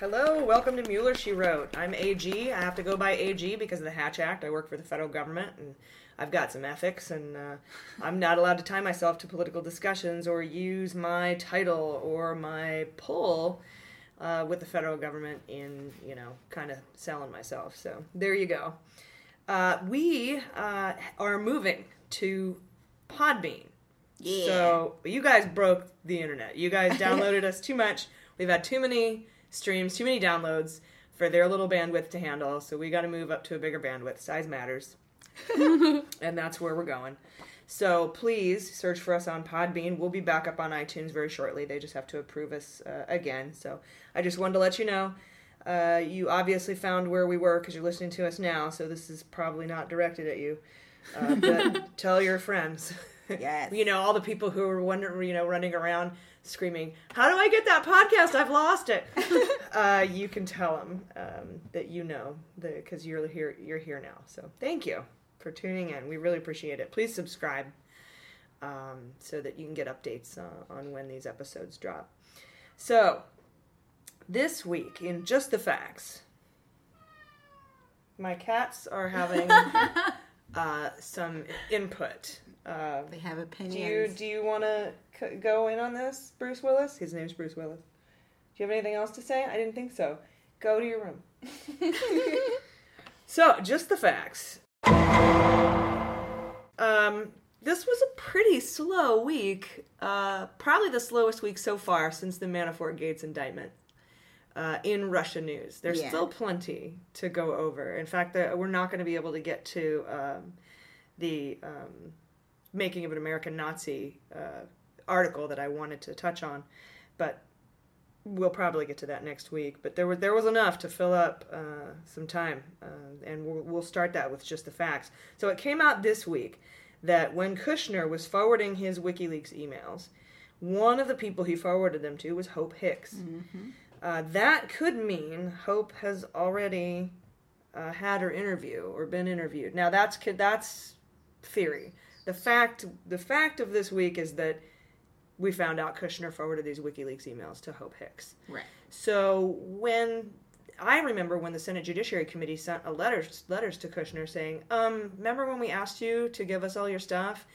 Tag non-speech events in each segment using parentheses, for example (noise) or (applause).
Hello, welcome to Mueller, She Wrote. I'm AG. I have to go by AG because of the Hatch Act. I work for the federal government and I've got some ethics, and uh, I'm not allowed to tie myself to political discussions or use my title or my pull uh, with the federal government in, you know, kind of selling myself. So there you go. Uh, we uh, are moving to Podbean. Yeah. So you guys broke the internet. You guys (laughs) downloaded us too much. We've had too many streams, too many downloads for their little bandwidth to handle. So we got to move up to a bigger bandwidth. Size matters. (laughs) and that's where we're going. So please search for us on Podbean. We'll be back up on iTunes very shortly. They just have to approve us uh, again. So I just wanted to let you know. Uh, you obviously found where we were because you're listening to us now. So this is probably not directed at you. Uh, but (laughs) tell your friends. Yes. (laughs) you know all the people who are wondering, you know, running around screaming, "How do I get that podcast? I've lost it." (laughs) uh, you can tell them um, that you know because you're here. You're here now. So thank you for tuning in. We really appreciate it. Please subscribe um, so that you can get updates uh, on when these episodes drop. So this week in just the facts, my cats are having (laughs) uh, some input. Uh, They have do you opinions. do you want to c- go in on this, Bruce Willis? His name's Bruce Willis. Do you have anything else to say? I didn't think so. Go to your room. (laughs) so, just the facts. Um, this was a pretty slow week. Uh, probably the slowest week so far since the Manafort Gates indictment. Uh, in Russia news, there's Yeah. still plenty to go over. In fact, the, we're not going to be able to get to um, the um, making of an American Nazi uh, article that I wanted to touch on, but we'll probably get to that next week. But there was there was enough to fill up uh, some time, uh, and we'll, we'll start that with just the facts. So it came out this week that when Kushner was forwarding his WikiLeaks emails, one of the people he forwarded them to was Hope Hicks. Uh, that could mean Hope has already uh, had her interview or been interviewed. Now that's that's theory. The fact the fact of this week is that we found out Kushner forwarded these WikiLeaks emails to Hope Hicks. Right. So when I remember when the Senate Judiciary Committee sent a letters letters to Kushner saying, um, remember when we asked you to give us all your stuff?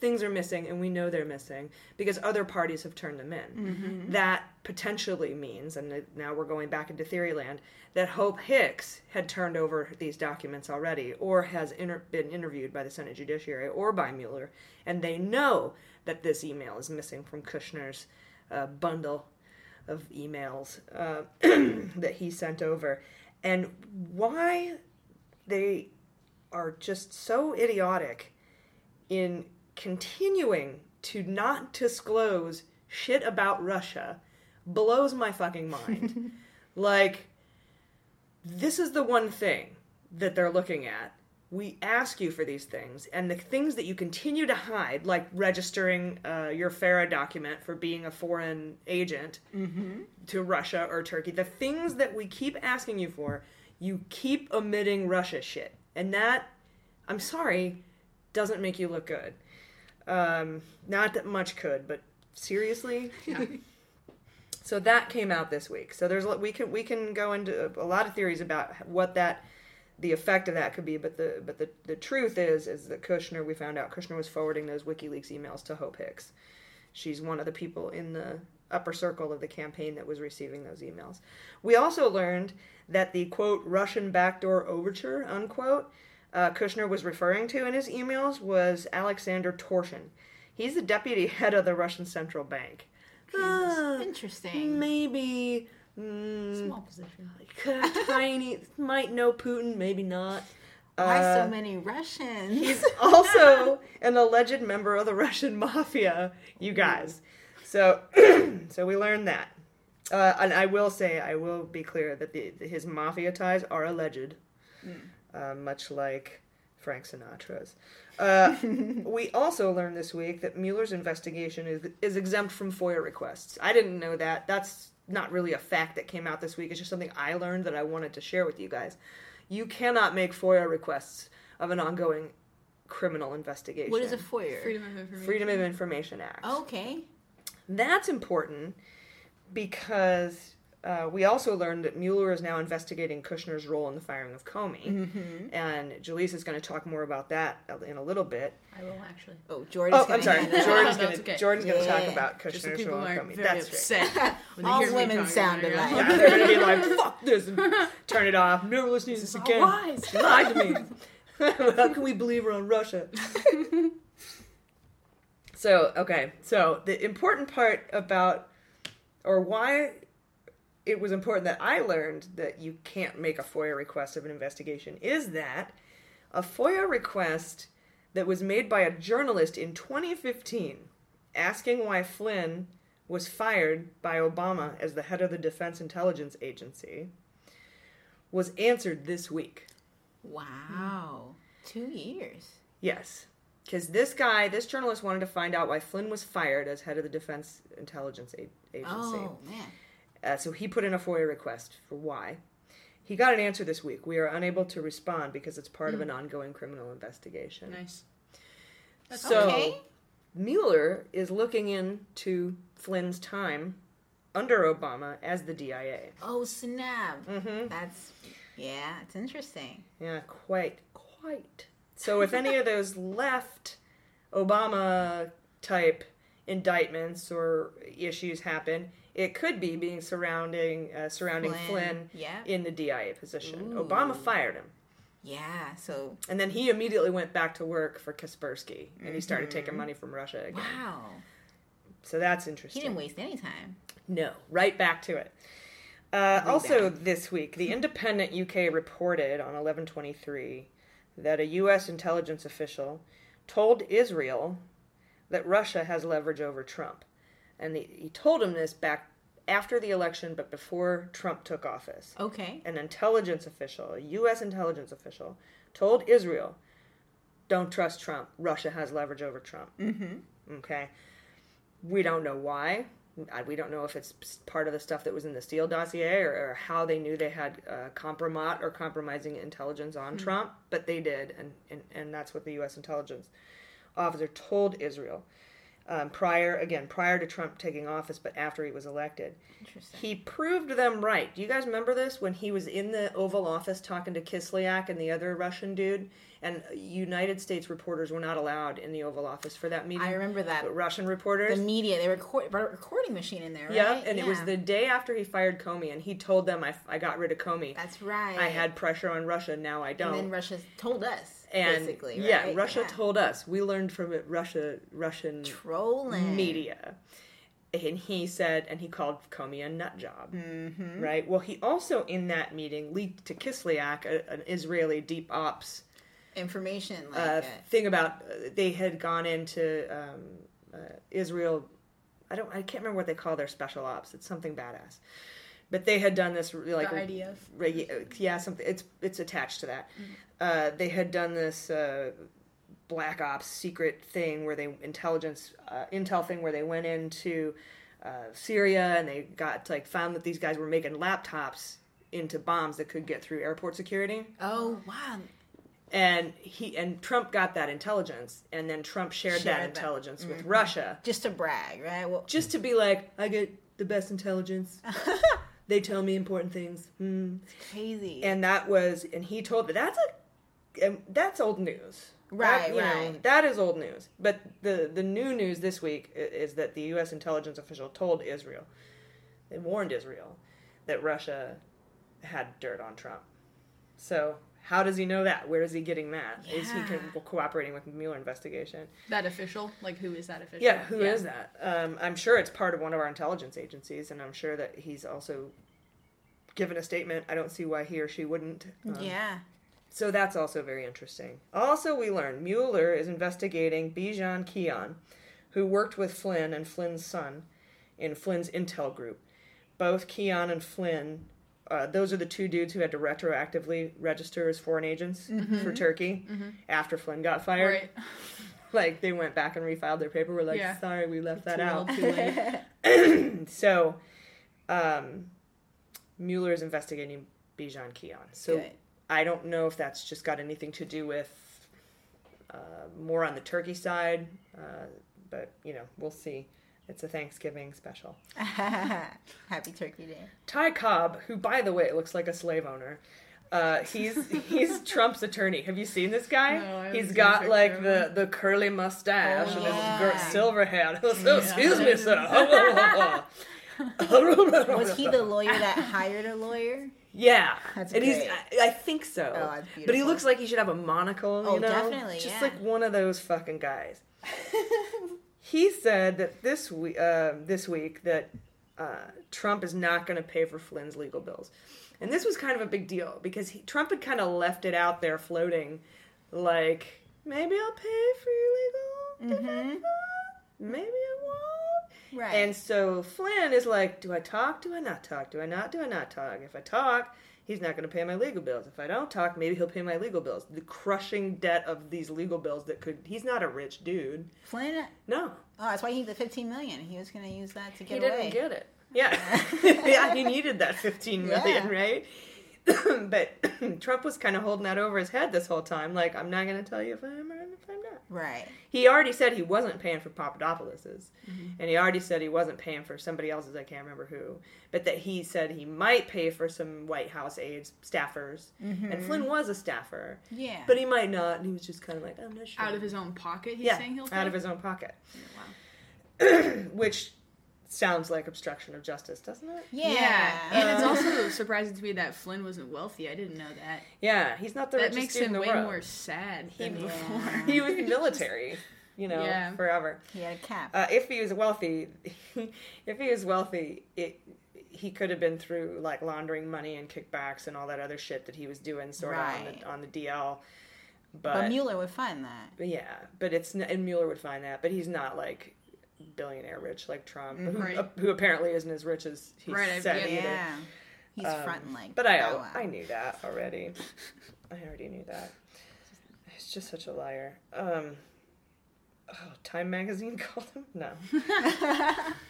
Things are missing, and we know they're missing because other parties have turned them in. That potentially means, and now we're going back into theory land, that Hope Hicks had turned over these documents already, or has inter- been interviewed by the Senate Judiciary or by Mueller, and they know that this email is missing from Kushner's uh, bundle of emails uh, (clears throat) that he sent over, and why they are just so idiotic in continuing to not disclose shit about Russia blows my fucking mind. (laughs) like, this is the one thing that they're looking at we ask you for these things, and the things that you continue to hide, like registering uh, your FARA document for being a foreign agent to Russia or Turkey, the things that we keep asking you for, you keep omitting Russia shit. And that, I'm sorry, doesn't make you look good. Um, not that much could, but seriously? (laughs) So that came out this week. So there's we can we can go into a lot of theories about what that the effect of that could be, but the but the, the truth is is that Kushner we found out Kushner was forwarding those WikiLeaks emails to Hope Hicks. She's one of the people in the upper circle of the campaign that was receiving those emails. We also learned that the quote Russian backdoor overture unquote uh, Kushner was referring to in his emails was Alexander Torshin. He's the deputy (laughs) head of the Russian central bank. Uh, Interesting. maybe mm, Small position. (laughs) tiny might know Putin, maybe not. Why Uh, so many Russians? He's (laughs) also an alleged member of the Russian mafia, you guys. So, (clears throat) so we learned that. Uh, and I will say, I will be clear that the, his mafia ties are alleged, uh, much like Frank Sinatra's. Uh, (laughs) we also learned this week that Mueller's investigation is, is exempt from FOIA requests. I didn't know that. That's not really a fact that came out this week. It's just something I learned that I wanted to share with you guys. You cannot make FOIA requests of an ongoing criminal investigation. what is a FOIA? Freedom of information. Freedom of Information Act. Okay. That's important because uh, we also learned that Mueller is now investigating Kushner's role in the firing of Comey. Mm-hmm. And Jaleesa is going to talk more about that in a little bit. I will actually. Oh, Jordan's Oh, I'm gonna sorry. (laughs) Jordan's No, going to okay. Jordan's going to talk about Just so Kushner's role in aren't Comey. very That's right. upset when (laughs) All women sound alike. Yeah, they're going to be like, (laughs) fuck this, and turn it off. Never listening to this again. lies. She lied to me. How can we believe her on Russia? so, okay. So, the important part about, or why it was important that I learned that you can't make a FOIA request of an investigation is that a FOIA request that was made by a journalist in 2015 asking why Flynn was fired by Obama as the head of the Defense Intelligence Agency was answered this week. Wow. Two years. Yes. Because this guy, this journalist wanted to find out why Flynn was fired as head of the Defense Intelligence A- Agency. Oh, man. Uh, so he put in a FOIA request for why. He got an answer this week. We are unable to respond because it's part of an ongoing criminal investigation. Nice. So Okay. Mueller is looking into Flynn's time under Obama as the DIA. Oh, snap. Mm-hmm. That's, yeah, it's interesting. Yeah, quite, quite. So if any of those (laughs) left Obama type indictments or issues happen, it could be being surrounding uh, surrounding Flynn, Flynn, yeah. in the DIA position. Ooh. Obama fired him. Yeah, so, And then he immediately went back to work for Kaspersky, and he started taking money from Russia again. wow. So that's interesting. He didn't waste any time. No, right back to it. Uh, also, this week, the (laughs) Independent UK reported on 1123 that a U.S. intelligence official told Israel that Russia has leverage over Trump. And he, he told him this back after the election, but before Trump took office. Okay. An intelligence official, a U.S. intelligence official, told Israel, don't trust Trump. Russia has leverage over Trump. Mm-hmm. Okay. We don't know why. We don't know if it's part of the stuff that was in the Steele dossier or, or how they knew they had uh, compromat or compromising intelligence on Trump, but they did, and, and, and that's what the U.S. intelligence officer told Israel um, prior, again, prior to Trump taking office, but after he was elected. Interesting. He proved them right. Do you guys remember this when he was in the Oval Office talking to Kislyak and the other Russian dude? And United States reporters were not allowed in the Oval Office for that meeting. I remember that. But Russian reporters. The media, they record, but a recording machine in there, right? Yeah, and it was the day after he fired Comey, and he told them, "I, I got rid of Comey. That's right. I had pressure on Russia. Now I don't." And then Russia told us, And, basically, yeah. Russia Yeah. told us. We learned from it. Russia, Russian Trolling. media. And he said, and he called Comey a nut job. Mm-hmm. Right? Well, he also, in that meeting, leaked to Kislyak, a, an Israeli deep ops Information like uh, thing about uh, they had gone into um, uh, Israel. I don't. I can't remember what they call their special ops. It's something badass. but they had done this like The IDF? regu- yeah, something. It's it's attached to that. Mm-hmm. Uh, they had done this uh, black ops secret thing where they intelligence uh, intel thing where they went into uh, Syria and they got like found that these guys were making laptops into bombs that could get through airport security. Oh wow. And he and Trump got that intelligence, and then Trump shared, that Shared that. intelligence with Mhm. Russia, Just to brag, right? Well, just to be like, I get the best intelligence. (laughs) they tell me important things. Hmm. crazy. And that was, and he told that that's a, that's old news. Right, That, you know, that is old news. But the the new news this week is that the U.S. intelligence official told Israel, they warned Israel that Russia had dirt on Trump. So how does he know that? Where is he getting that? Is he co- cooperating with the Mueller investigation? That official? Like, who is that official? Yeah, who is that? Um, I'm sure it's part of one of our intelligence agencies, and I'm sure that he's also given a statement. I don't see why he or she wouldn't. Um, yeah. So that's also very interesting. Also, we learned Mueller is investigating Bijan Kian, who worked with Flynn and Flynn's son in Flynn's intel group. Both Kian and Flynn, uh, those are the two dudes who had to retroactively register as foreign agents Mhm. for Turkey Mhm. after Flynn got fired. Right. (laughs) Like they went back and refiled their paper. We're like, Yeah. sorry, we left that out. too (laughs) late. (clears throat) so, um, Mueller is investigating Bijan Kian. So Good. I don't know if that's just got anything to do with uh, more on the turkey side, uh, but you know, we'll see. It's a Thanksgiving special. (laughs) Happy Turkey Day. Ty Cobb, who by the way looks like a slave owner, uh, he's (laughs) he's Trump's attorney. Have you seen this guy? No, I haven't he's seen a got like the, the curly mustache Oh, and yeah. his silver hair. (laughs) So, excuse me, sir. Was he the lawyer that hired a lawyer? Yeah, That's and he's. I, I think so. Oh, that's but he looks like he should have a monocle. Oh, you know? definitely, Just yeah. like one of those fucking guys. (laughs) he said that this week, uh, this week that uh, Trump is not going to pay for Flynn's legal bills, and this was kind of a big deal because he, Trump had kind of left it out there floating, like maybe I'll pay for your legal defense, maybe I won't. Right. And so Flynn is like, do I talk? Do I not talk? Do I not? Do I not talk? If I talk, he's not going to pay my legal bills. If I don't talk, maybe he'll pay my legal bills. The crushing debt of these legal bills that could. He's not a rich dude. Flynn? No. Oh, that's why he needed the 15 million. He was going to use that to get away. He didn't away. get it. Yeah. (laughs) yeah, he needed that 15 million, Yeah. right? (coughs) but (coughs) Trump was kind of holding that over his head this whole time. Like, I'm not going to tell you if I'm or if I'm not. Right. He already said he wasn't paying for Papadopoulos's, Mhm. and he already said he wasn't paying for somebody else's. I can't remember who, but that he said he might pay for some White House aides, staffers, and Mhm. Flynn was a staffer. Yeah. but he might not, and he was just kind of like, I'm not sure. Out of his own pocket, he's yeah, saying he'll out of his own pocket, Wow. (clears throat) which sounds like obstruction of justice, doesn't it? Yeah. And it's also (laughs) surprising to me that Flynn wasn't wealthy. I didn't know that. Yeah, he's not the That richest makes dude in him the way world. more sad He, than (laughs) before. he was military, you know, Yeah. forever. He had a cap. Uh, if he was wealthy, (laughs) if he was wealthy, it he could have been through like laundering money and kickbacks and all that other shit that he was doing sort of on the on the DL. But, but, Mueller would find that. yeah, but it's and Mueller would find that, but he's not like billionaire rich like Trump, who, Right. uh, who apparently isn't as rich as he Right, said yeah. either. He's Um, fronting like But I Bow Wow. I knew that already. I already knew that. He's just such a liar. Um, oh, Time Magazine (laughs) called him? No. (laughs)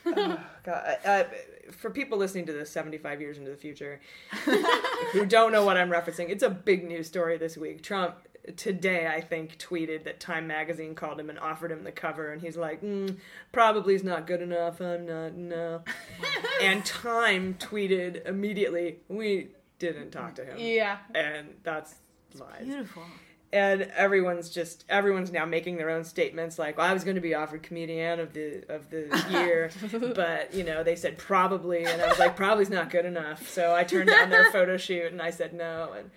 oh, God. Uh, for people listening to this 75 years into the future (laughs) who don't know what I'm referencing, it's a big news story this week. Trump today, I think, tweeted that Time Magazine called him and offered him the cover, and he's like, mm, probably is not good enough. I'm not, no. (laughs) and Time tweeted immediately, we didn't talk to him. Yeah. And that's lies Beautiful. And everyone's just everyone's now making their own statements like well, I was going to be offered comedian of the of the (laughs) year but you know they said probably and I was like probably's not good enough so I turned down their (laughs) photo shoot and I said no and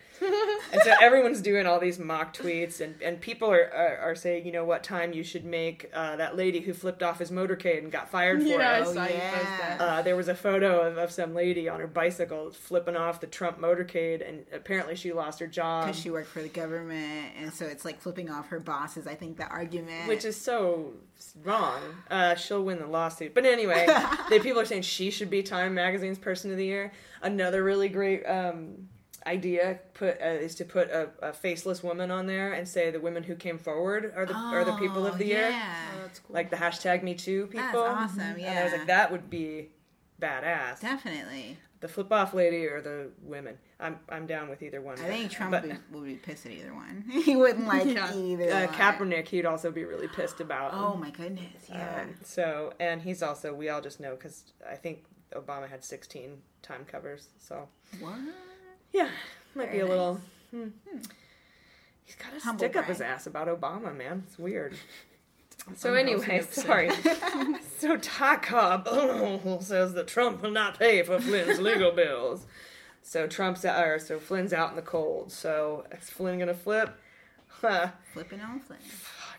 and so everyone's doing all these mock tweets and, and people are, are, are saying you know what time you should make uh, that lady who flipped off his motorcade and got fired for Yeah, I it saw you post that. uh, there was a photo of, of some lady on her bicycle flipping off the Trump motorcade and apparently she lost her job Because she worked for the government. Argument, and so it's like flipping off her bosses. I think the argument, which is so wrong. Uh, she'll win the lawsuit. But anyway, (laughs) the people are saying she should be Time Magazine's Person of the Year. Another really great um, idea put uh, is to put a, a faceless woman on there and say the women who came forward are the are the people of the year. yeah. That's cool. Like the hashtag Me Too people. That's awesome, Yeah, And I was like, that would be badass. definitely. The flip off lady or the women. I'm I'm down with either one. I think Trump But- would, be, would be pissed at either one. (laughs) he (laughs) wouldn't like Yeah. either. Uh. Kaepernick, he'd also be really pissed (gasps) about. Oh my goodness, yeah. Um, so, and he's also, we all just know because I think Obama had 16 time covers. So, What? yeah, might Very be a little. nice. Hmm. He's got a Humble stick up his ass about Obama, man. It's weird. (laughs) So anyway, sorry. so Ty says that Trump will not pay for Flynn's legal bills. So Trump's out, or so Flynn's out in the cold. So is Flynn gonna flip? (laughs) Huh. Flipping on Flynn.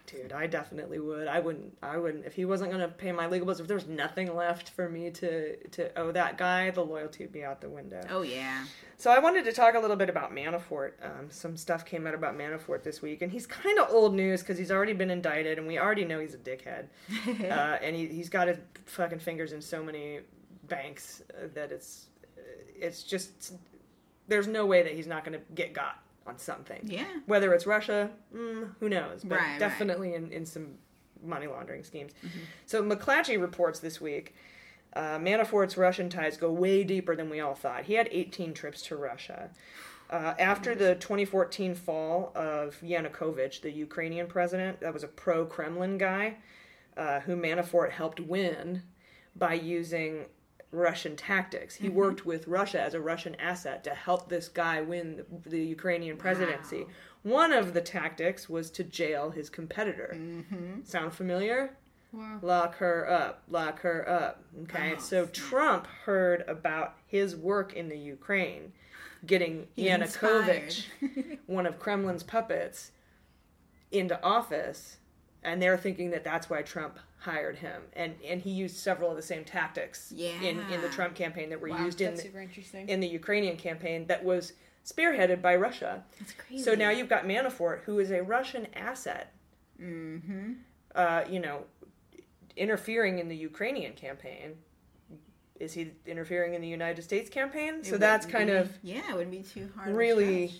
Dude, I definitely would. I wouldn't. I wouldn't if he wasn't gonna pay my legal bills. If there's nothing left for me to to owe that guy, the loyalty would be out the window. Oh yeah. So I wanted to talk a little bit about Manafort. Um, some stuff came out about Manafort this week, and he's kind of old news because he's already been indicted, and we already know he's a dickhead. (laughs) uh, and he he's got his fucking fingers in so many banks that it's it's just there's no way that he's not going to get got on something. Yeah. Whether it's Russia, mm, who knows? But Right, right. definitely in, in some money laundering schemes. So McClatchy reports this week uh, Manafort's Russian ties go way deeper than we all thought. He had 18 trips to Russia. Uh, after the 2014 fall of Yanukovych, the Ukrainian president, that was a pro Kremlin guy uh, who Manafort helped win by using Russian tactics. He worked with Russia as a Russian asset to help this guy win the, the Ukrainian presidency. One of the tactics was to jail his competitor. Sound familiar? Wow. Lock her up, lock her up. Okay, so Trump heard about his work in the Ukraine, getting He's Yanukovych, (laughs) one of Kremlin's puppets, into office, and they're thinking that that's why Trump hired him, and and he used several of the same tactics in in the Trump campaign that were Wow, used in the, in the Ukrainian campaign that was spearheaded by Russia. That's crazy. So now you've got Manafort, who is a Russian asset. Mm-hmm. Uh, you know, interfering in the Ukrainian campaign. Is he interfering in the United States campaign? So that's kind of yeah, it wouldn't be too hard. really.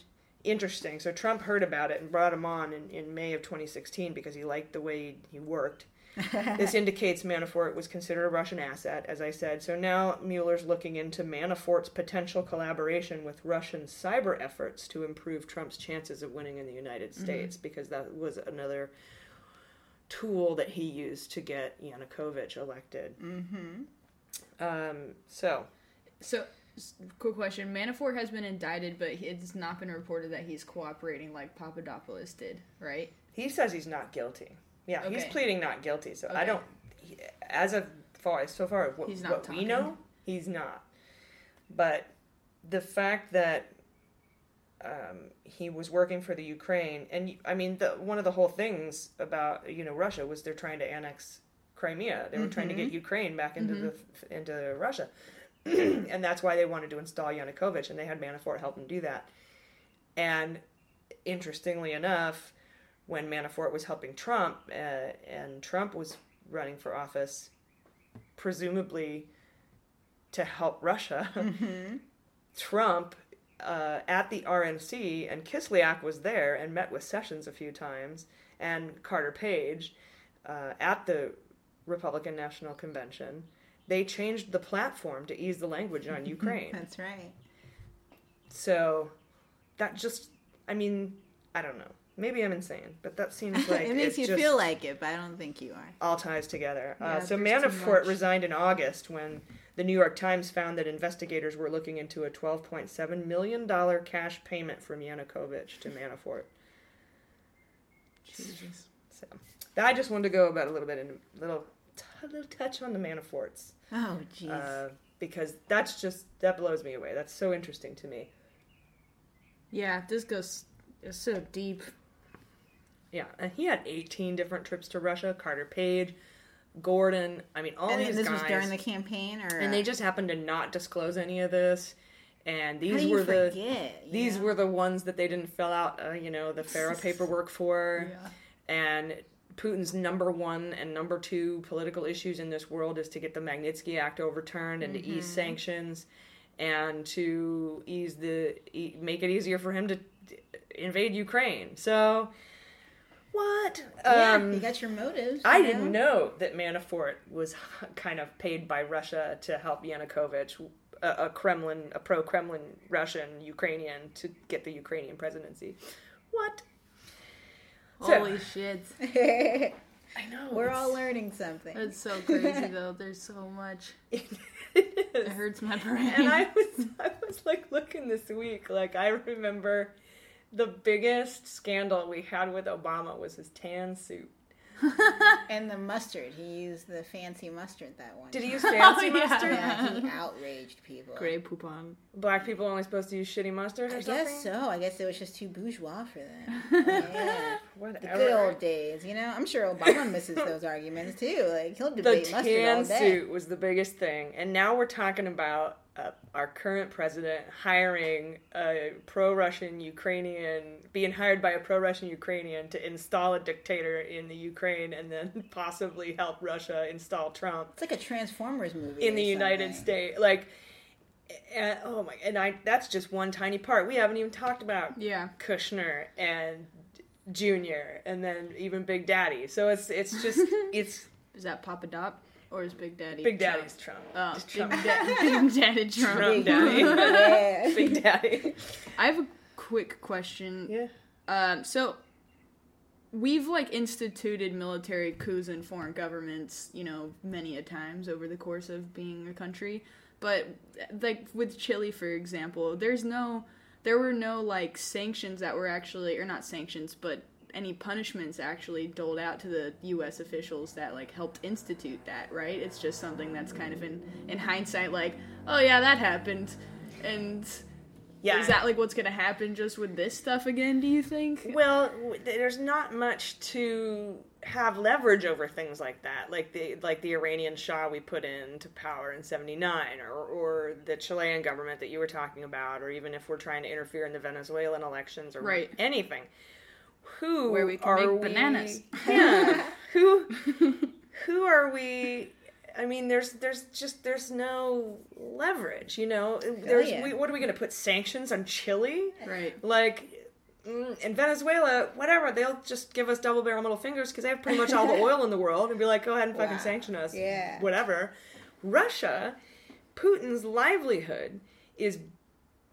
Interesting. So Trump heard about it and brought him on in, in May of 2016 because he liked the way he worked. this (laughs) indicates Manafort was considered a Russian asset, as I said. So now Mueller's looking into Manafort's potential collaboration with Russian cyber efforts to improve Trump's chances of winning in the United States, because that was another tool that he used to get Yanukovych elected. Mm-hmm. Um, so, So, quick question: Manafort has been indicted, but it's not been reported that he's cooperating like Papadopoulos did, right? He says he's not guilty. Yeah, he's pleading not guilty. So I don't. He, as of far so far what, what we know, he's not. But the fact that um, he was working for the Ukraine, and I mean, the, one of the whole things about you know Russia was they're trying to annex Crimea. They were trying to get Mhm. Ukraine back into Mhm. the into Russia, (clears throat) and that's why they wanted to install Yanukovych, and they had Manafort help them do that. And interestingly enough, when Manafort was helping Trump, uh, and Trump was running for office, presumably to help Russia, (laughs) Mm-hmm. Trump uh, at the RNC, and Kislyak was there and met with Sessions a few times, and Carter Page uh, at the Republican National Convention. They changed the platform to ease the language on (laughs) Ukraine. That's right. So that just, I mean, I don't know. Maybe I'm insane, but that seems (laughs) like it makes you feel like it, but I don't think you are. all ties together. Yeah, uh, so Manafort resigned in August when the New York Times found that investigators were looking into a 12.7 million dollar cash payment from Yanukovych to Manafort. Jesus. So I just wanted to go about a little bit in a little, a little touch on the Manaforts. Oh, jeez. Uh, because that's just that blows me away. That's so interesting to me. Yeah, this goes it's so deep. Yeah, and he had 18 different trips to Russia. Carter Page, Gordon. I mean, all and these this guys. was during the campaign, or and they just happened to not disclose any of this. and these were the forget, these know? were the ones that they didn't fill out, uh, you know, the FARA (laughs) paperwork for. And Putin's number one and number two political issues in this world is to get the Magnitsky Act overturned and to ease Mhm. sanctions and to ease the e- make it easier for him to invade Ukraine. So what? Yeah, Um, you got your motives. I didn't know? know that Manafort was (laughs) kind of paid by Russia to help Yanukovych, a, a Kremlin, a pro-Kremlin Russian Ukrainian, to get the Ukrainian presidency. What? Holy shit. (laughs) I know. We're all learning something. It's so crazy though. (laughs) There's so much. It hurts my brain. And I was, I was like looking this week. Like I remember, the biggest scandal we had with Obama was his tan suit. (laughs) and the mustard. He used the fancy mustard that one. Did he use fancy (laughs) Oh, yeah. mustard? Yeah, he outraged people. Grey poupon. Black people only supposed to use shitty mustard or I something? guess so. I guess it was just too bourgeois for them. (laughs) Oh, yeah. The good old days, you know. I'm sure Obama misses those arguments too. Like he'll the debate mustard all tan day. suit was the biggest thing and now we're talking about uh, our current president hiring a pro-russian ukrainian being hired by a pro-russian ukrainian to install a dictator in the ukraine and then (laughs) possibly help russia install trump It's like a Transformers movie in or the united states like and, oh my and i that's just one tiny part. We haven't even talked about Yeah. kushner and junior and then even big daddy. So it's it's just (laughs) it's Is that Papa Dop or is Big Daddy? Big Trump? Daddy's Trump. Oh, Just Big, Da- (laughs) Big Daddy Trump. Trump daddy. (laughs) Yeah. Big daddy. I have a quick question. Yeah. Um, so we've like instituted military coups in foreign governments, you know, many a times over the course of being a country. But like with Chile, for example, there's no, there were no like sanctions that were actually, or not sanctions, but any punishments actually doled out to the U.S. officials that like helped institute that. Right? It's just something that's kind of in in hindsight, like, oh yeah, that happened, and. Yeah. Is that like what's gonna happen just with this stuff again? Do you think? Well, there's not much to have leverage over things like that, like the like the Iranian Shah we put into power in '79, or or the Chilean government that you were talking about, or even if we're trying to interfere in the Venezuelan elections or Right. anything. Who Where we can are make we? bananas. (laughs) Yeah. who (laughs) who are we? I mean, there's there's just there's no leverage, you know. There's yeah. we, what are we going to put sanctions on Chile? Right. Like mm, in Venezuela, whatever, they'll just give us double barrel middle fingers because they have pretty much all the oil in the world and be like, go ahead and fucking Wow. sanction us. Yeah. Whatever. Russia, Putin's livelihood is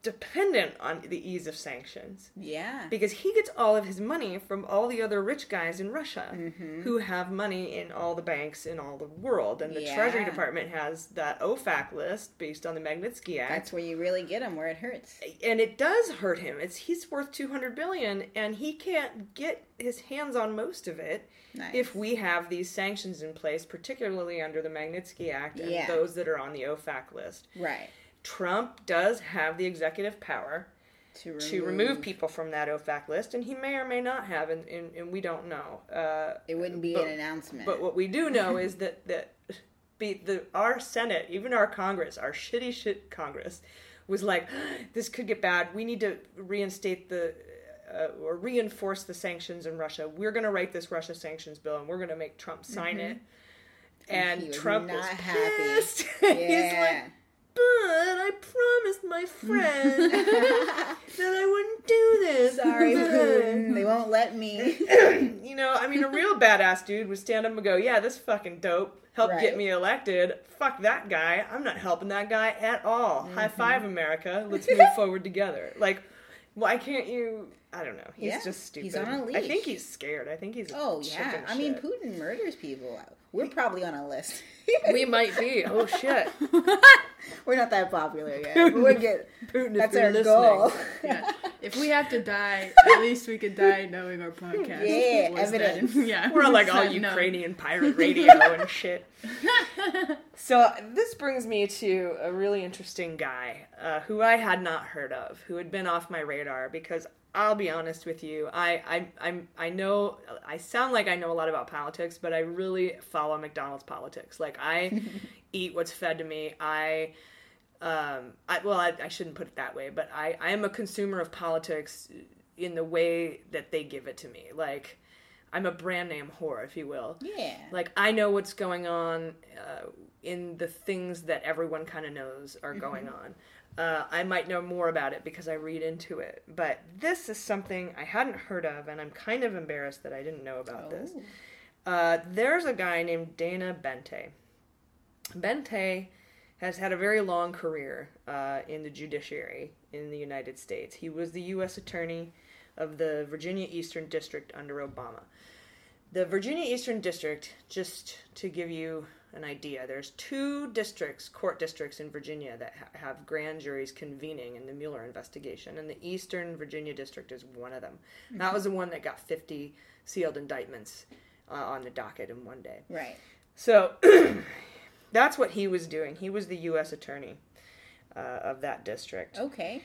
dependent on the ease of sanctions Yeah. because he gets all of his money from all the other rich guys in Russia Mm-hmm. who have money in all the banks in all the world. And the Treasury Department has that OFAC list based on the Magnitsky Act That's where you really get him, where it hurts. and it does hurt him. It's he's worth 200 billion and he can't get his hands on most of it Nice. if we have these sanctions in place, particularly under the Magnitsky Act and Yeah. those that are on the OFAC list. Right. Trump does have the executive power To remove, to remove people from that OFAC list, and he may or may not have, and, and, and we don't know. Uh, It wouldn't be but- an announcement. but what we do know (laughs) is that that be the our Senate, even our Congress, our shitty shit Congress, was like, (gasps) this could get bad. We need to reinstate the uh, or reinforce the sanctions in Russia. We're going to write this Russia sanctions bill, and we're going to make Trump sign Mhm. it. And, was Trump not was happy. pissed. (laughs) He's Yeah. like, but I promised my friend (laughs) that I wouldn't do this. Sorry, (laughs) Putin. They won't let me. (clears throat) you know, I mean, a real badass dude would stand up and go, "Yeah, this fucking dope helped Right. get me elected. Fuck that guy. I'm not helping that guy at all. Mm-hmm. High five, America. Let's (laughs) move forward together." Like, why can't you? I don't know. He's Yeah, just stupid. he's on a I think he's scared. I think he's. Oh yeah. I mean. Putin murders people. We're probably on a list. (laughs) we might be. Oh shit. (laughs) We're not that popular yet. but We're good. Putin, if That's you're our listening. goal. Yeah. If we have to die, at least we could die knowing our podcast. Yeah, was that- evidence. (laughs) yeah. We're on like all Ukrainian pirate radio and shit. So this brings me to a really interesting guy uh, who I had not heard of, who had been off my radar because I'll be honest with you, I I I'm, I know I sound like I know a lot about politics, but I really follow McDonald's politics. Like I (laughs) eat what's fed to me. I Um, I, well, I, I shouldn't put it that way, but I, I am a consumer of politics in the way that they give it to me. Like, I'm a brand name whore, if you will. Yeah. Like, I know what's going on uh, in the things that everyone kind of knows are going Mhm. on. Uh, I might know more about it because I read into it. But this is something I hadn't heard of, and I'm kind of embarrassed that I didn't know about this. Uh, there's a guy named Dana Boente. Boente has had a very long career uh, in the judiciary in the United States. He was the U.S. Attorney of the Virginia Eastern District under Obama. The Virginia Eastern District, just to give you an idea, there's two districts, court districts in Virginia that ha- have grand juries convening in the Mueller investigation, and the Eastern Virginia District is one of them. That Mhm. was the one that got 50 sealed indictments uh, on the docket in one day. Right. So (clears throat) that's what he was doing. He was the U.S. attorney uh, of that district. Okay.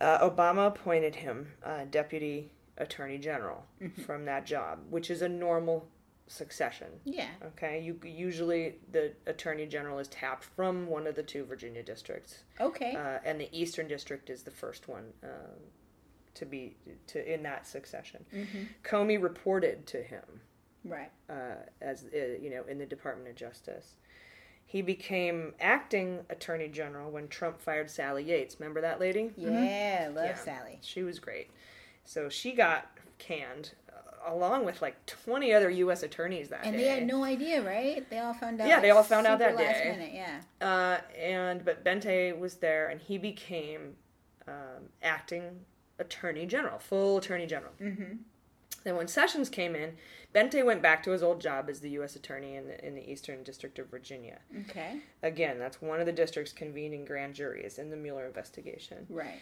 Uh, Obama appointed him uh, deputy attorney general Mhm. from that job, which is a normal succession. Yeah. Okay. You usually the attorney general is tapped from one of the two Virginia districts. Okay. Uh, and the Eastern District is the first one um, to be to in that succession. Mhm. Comey reported to him Right. uh, as uh, you know in the Department of Justice. He became acting attorney general when Trump fired Sally Yates. Remember that lady? Yeah, love Yeah, Sally. She was great. So she got canned uh, along with like 20 other U.S. attorneys that And day. And they had no idea, right? They all found out. Yeah, they all found out super that last day. Minute, yeah. Uh, and but Boente was there, and he became um, acting attorney general, full attorney general. Mm-hmm. Then when Sessions came in, Boente went back to his old job as the U.S. attorney in the, in the Eastern District of Virginia. Okay. Again, that's one of the districts convening grand juries in the Mueller investigation. Right.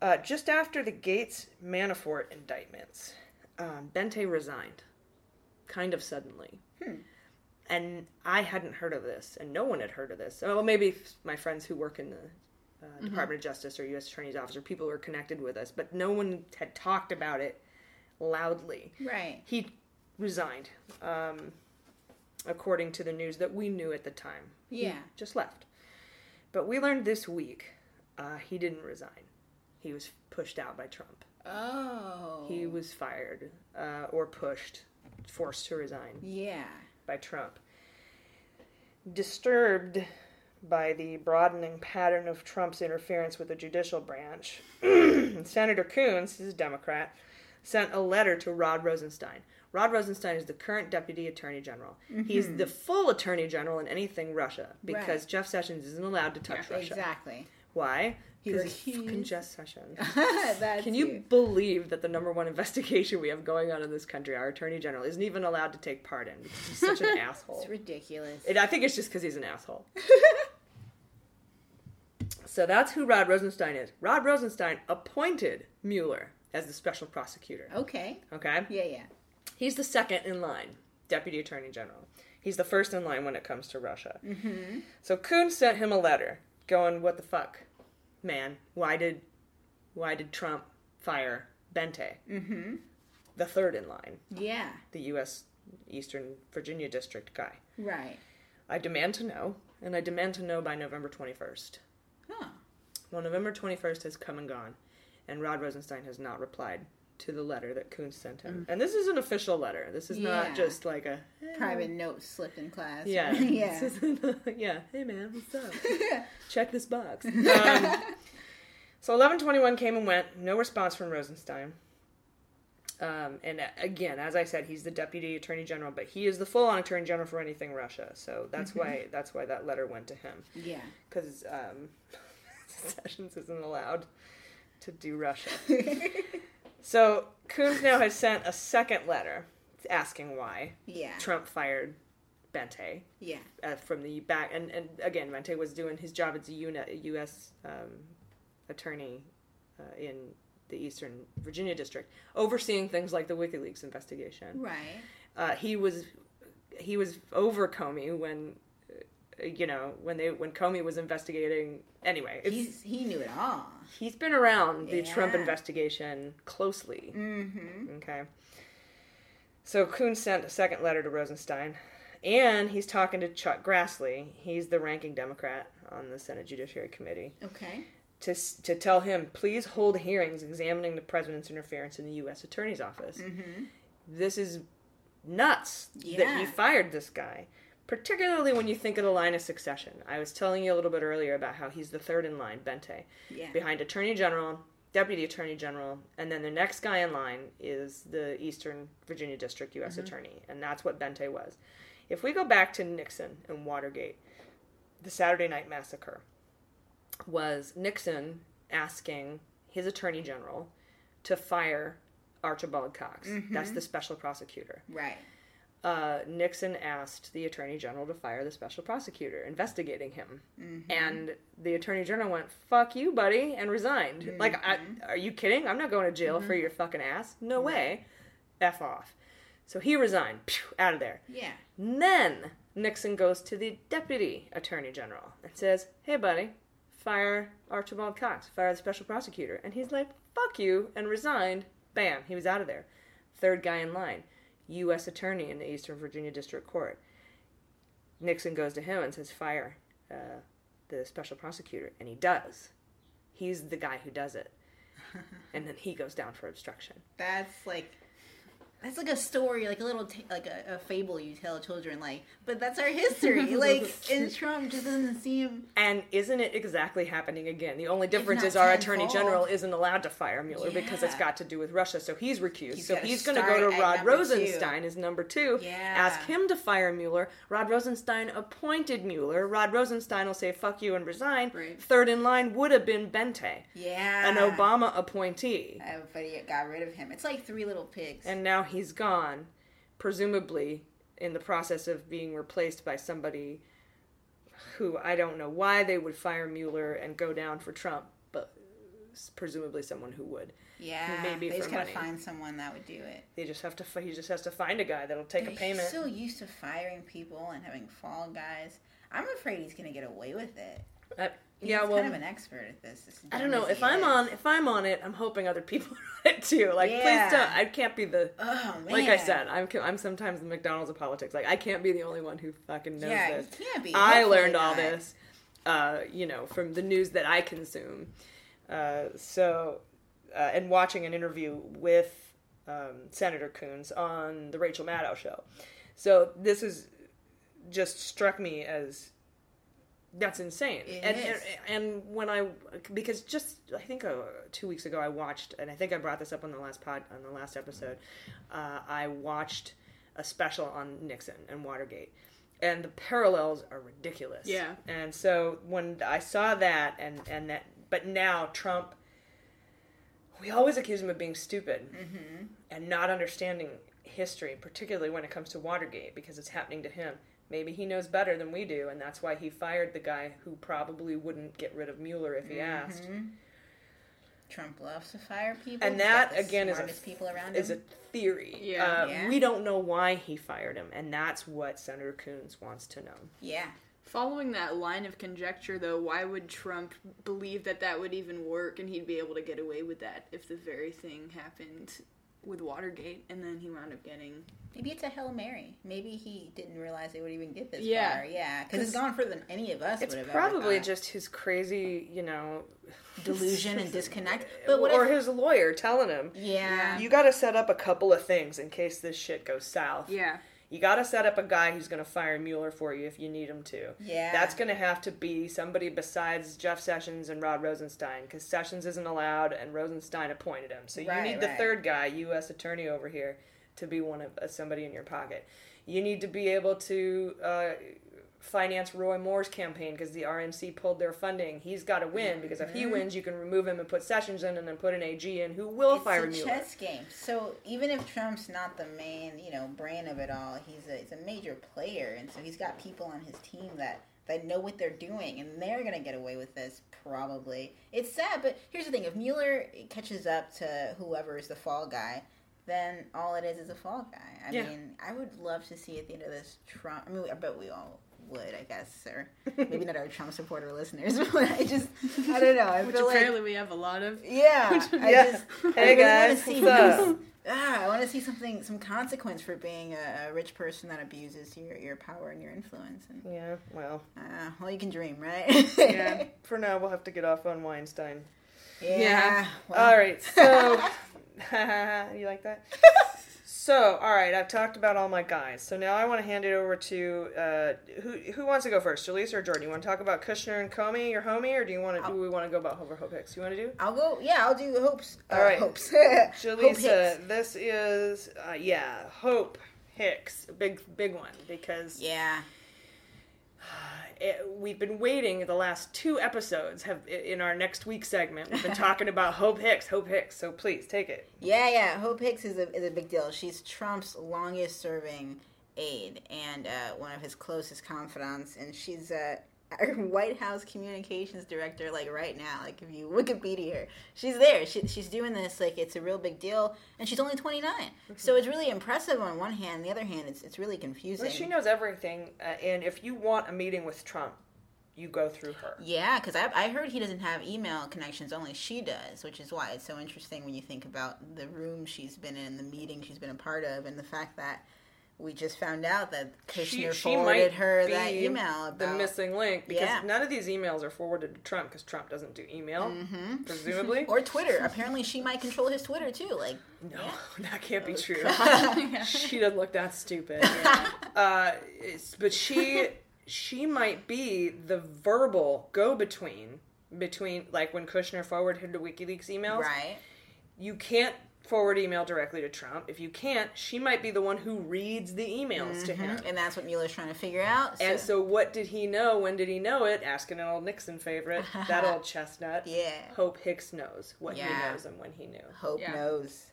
Uh, just after the Gates Manafort indictments, um, Boente resigned, kind of suddenly. Hmm. And I hadn't heard of this, and no one had heard of this. Well, maybe my friends who work in the uh, Mhm. Department of Justice or U.S. Attorney's Office or people who are connected with us, but no one had talked about it loudly. Right. He resigned, um, according to the news that we knew at the time. He Yeah. just left. But we learned this week uh, he didn't resign. He was pushed out by Trump. Oh. He was fired uh, or pushed, forced to resign Yeah. by Trump. Disturbed by the broadening pattern of Trump's interference with the judicial branch, (clears throat) Senator Coons, who's a Democrat, sent a letter to Rod Rosenstein. Rod Rosenstein is the current Deputy Attorney General. He's Mhm. the full Attorney General in anything Russia because Right. Jeff Sessions isn't allowed to touch Russia. Exactly. Why? Because he's fucking. Jeff Sessions. (laughs) Can you cute. believe that the number one investigation we have going on in this country, our Attorney General, isn't even allowed to take part in because he's such an (laughs) asshole? It's ridiculous. And I think it's just because he's an asshole. (laughs) so that's who Rod Rosenstein is. Rod Rosenstein appointed Mueller as the special prosecutor. Okay. Okay? Yeah, yeah. He's the second in line, Deputy Attorney General. He's the first in line when it comes to Russia. Mm-hmm. So Coons sent him a letter going, "What the fuck, man? Why did, why did Trump fire Boente, Mm-hmm. the third in line, Yeah. the U.S. Eastern Virginia District guy? Right. I demand to know, and I demand to know by November 21st. Huh. Well, November 21st has come and gone, and Rod Rosenstein has not replied to the letter that Coons sent him. And this is an official letter. This is Mm. Yeah. not just like a Private note slipped in class. Yeah. (laughs) yeah. Isn't- (laughs) yeah. Hey man, what's up? (laughs) Check this box. Um, so 1121 came and went. No response from Rosenstein. Um, and again, as I said, he's the deputy attorney general, but he is the full-on attorney general for anything Russia. So that's Mhm. why that's why that letter went to him. Yeah. Because um, Sessions isn't allowed to do Russia. (laughs) so Coons now has sent a second letter asking why Yeah. Trump fired Boente Yeah. uh, from the back. And, and again, Boente was doing his job as a U.S. Um, attorney uh, in the Eastern Virginia district, overseeing things like the WikiLeaks investigation. Right. Uh, he was he was over Comey when uh, you know when they when Comey was investigating. Anyway, He's, he knew it all. he's been around the Trump investigation closely. Mm-hmm. Okay. So Coons sent a second letter to Rosenstein, And he's talking to Chuck Grassley. He's the ranking Democrat on the Senate Judiciary Committee. Okay. To, to tell him, please hold hearings examining the president's interference in the U.S. Attorney's Office. Mm-hmm. This is nuts that he fired this guy, particularly when you think of the line of succession. I was telling you a little bit earlier about how he's the third in line, Boente, Yeah. behind Attorney General, Deputy Attorney General, and then the next guy in line is the Eastern Virginia District U.S. Mhm. Attorney, and that's what Boente was. If we go back to Nixon and Watergate, the Saturday Night Massacre was Nixon asking his Attorney General to fire Archibald Cox. That's Mhm. the special prosecutor. Right. Uh, Nixon asked the Attorney General to fire the special prosecutor investigating him. Mhm. And the Attorney General went, fuck you, buddy, and resigned. Like, I, Mm-hmm. are you kidding? I'm not going to jail for Mhm. your fucking ass. No way. F off. So he resigned. Phew, out of there. Yeah. Then Nixon goes to the Deputy Attorney General and says, hey, buddy, fire Archibald Cox, fire the special prosecutor. And he's like, fuck you, and resigned. Bam, he was out of there. Third guy in line, U.S. Attorney in the Eastern Virginia District Court. Nixon goes to him and says, fire uh, the special prosecutor. And he does. He's the guy who does it. (laughs) and then he goes down for obstruction. That's like that's like a story, like a little t- like a, a fable you tell children. Like, but that's our history. (laughs) like, and Trump just doesn't seem. And isn't it exactly happening again? The only difference is our attorney general isn't allowed to fire Mueller because it's got to do with Russia, so he's recused. He's so he's going to go to Rod two. Rosenstein as number two. Yeah. Ask him to fire Mueller. Rod Rosenstein appointed Mueller. Rod Rosenstein will say "fuck you" and resign. Third in line would have been Boente, Yeah. an Obama appointee, uh, Everybody got rid of him. It's like Three Little Pigs. and now he's gone, presumably in the process of being replaced by somebody who I don't know why they would fire Mueller and go down for Trump, but presumably someone who would. yeah. maybe they just gotta money. find someone that would do it. They just have to. He just has to find a guy that'll take a payment. He's so used to firing people and having fall guys. I'm afraid he's gonna get away with it. He's yeah, well, kind of an expert at this. I don't know if I'm is. on. If I'm on it, I'm hoping other people (laughs) are on it too. Like, Yeah. please don't. I can't be the. Oh man. Like I said, I'm I'm sometimes the McDonald's of politics. Like I can't be the only one who fucking knows Yeah, you this. can't be. I Hopefully learned all this, uh, you know, from the news that I consume. Uh, so, uh, and watching an interview with um, Senator Coons on the Rachel Maddow show. So this is just struck me as that's insane. And, and and when I because just I think uh, two weeks ago I watched and I think I brought this up on the last pod on the last episode. Uh, I watched a special on Nixon and Watergate, and the parallels are ridiculous. Yeah. And so when I saw that and and that, but now Trump, we always accuse him of being stupid Mm-hmm. and not understanding history, particularly when it comes to Watergate, because it's happening to him. Maybe he knows better than we do, and that's why he fired the guy who probably wouldn't get rid of Mueller if he asked. Mhm. Trump loves to fire people. And that again is a people around is a theory. Yeah. Uh, Yeah. We don't know why he fired him, and that's what Senator Coons wants to know. yeah. Following that line of conjecture, though, why would Trump believe that that would even work and he'd be able to get away with that if the very thing happened with Watergate and then he wound up getting. Maybe it's a hail mary. Maybe he didn't realize they would even get this Yeah. far. Yeah, because it's gone further than any of us It's would have. probably ever just his crazy, you know, (laughs) delusion and disconnect. (laughs) But what or if, his lawyer telling him, Yeah. you got to set up a couple of things in case this shit goes south. Yeah. You got to set up a guy who's going to fire Mueller for you if you need him to. Yeah. That's going to have to be somebody besides Jeff Sessions and Rod Rosenstein because Sessions isn't allowed and Rosenstein appointed him. So you Right, need the right. third guy, U.S. attorney over here, to be one of uh, somebody in your pocket. You need to be able to uh, finance Roy Moore's campaign because the RNC pulled their funding. He's got to win because if he Mhm. wins, you can remove him and put Sessions in and then put an AG in who will it's fire a Mueller. chess game. So even if Trump's not the main, you know, brain of it all, he's a he's a major player, and so he's got people on his team that that know what they're doing, and they're gonna get away with this probably. It's sad, but here's the thing: if Mueller catches up to whoever is the fall guy. Then all it is is a fall guy. I Yeah. mean, I would love to see at the end of this Trump. I mean, I bet we all would, I guess, or (laughs) maybe not our Trump supporter listeners, (laughs) but I just, I don't know. I Which feel like, apparently we have a lot of. yeah, (laughs) I Yeah. just, Hey, I really guys, want to see what's who's- Ah, I want to see something, some consequence for being a, a rich person that abuses your, your power and your influence. And Yeah, well, uh, well, you can dream, right? yeah. For now, we'll have to get off on Weinstein. yeah. well, All right, so you like that? So, all right, I've talked about all my guys. So now I want to hand it over to uh, who who wants to go first, Jaleesa or Jordan? You want to talk about Kushner and Comey, your homie, or do you want to? Do we want to go about Hover Hope Hicks? You want to do? I'll go. Yeah, I'll do hopes. Uh, All right. hopes. (laughs) Hope Jaleesa, this is uh, yeah, Hope Hicks, big big one because Yeah. (sighs) it, we've been waiting the last two episodes have in our next week segment we've been (laughs) talking about hope hicks hope hicks so please take it Yeah, yeah. Hope Hicks is a is a big deal. She's Trump's longest serving aide and uh, one of his closest confidants, and she's uh, our (laughs) White House communications director. Like right now, like if you Wikipedia her, she's there. She, she's doing this like it's a real big deal, and she's only twenty So it's really impressive on one hand. The other hand, it's it's really confusing. Well, she knows everything uh, and if you want a meeting with trump you go through her Yeah, because I, I heard he doesn't have email connections, only she does, which is why it's so interesting when you think about the room she's been in, the meeting she's been a part of, and the fact that we just found out that Kushner forwarded her that email about the missing link because Yeah. none of these emails are forwarded to trump because trump doesn't do email presumably (laughs) or Twitter. Apparently, she might control his Twitter too. Like, no (laughs) that can't be true (laughs) she doesn't look that stupid uh, but she she might be the verbal go-between between like when kushner forwarded her wikileaks emails right? you can't forward email directly to Trump. If you can't, she might be the one who reads the emails to him. And that's what Mueller's trying to figure out. And so, what did he know? When did he know it? Asking an old Nixon favorite, that old (laughs) chestnut. Yeah. Hope Hicks knows what Yeah. he knows and when he knew. Hope Yeah. knows.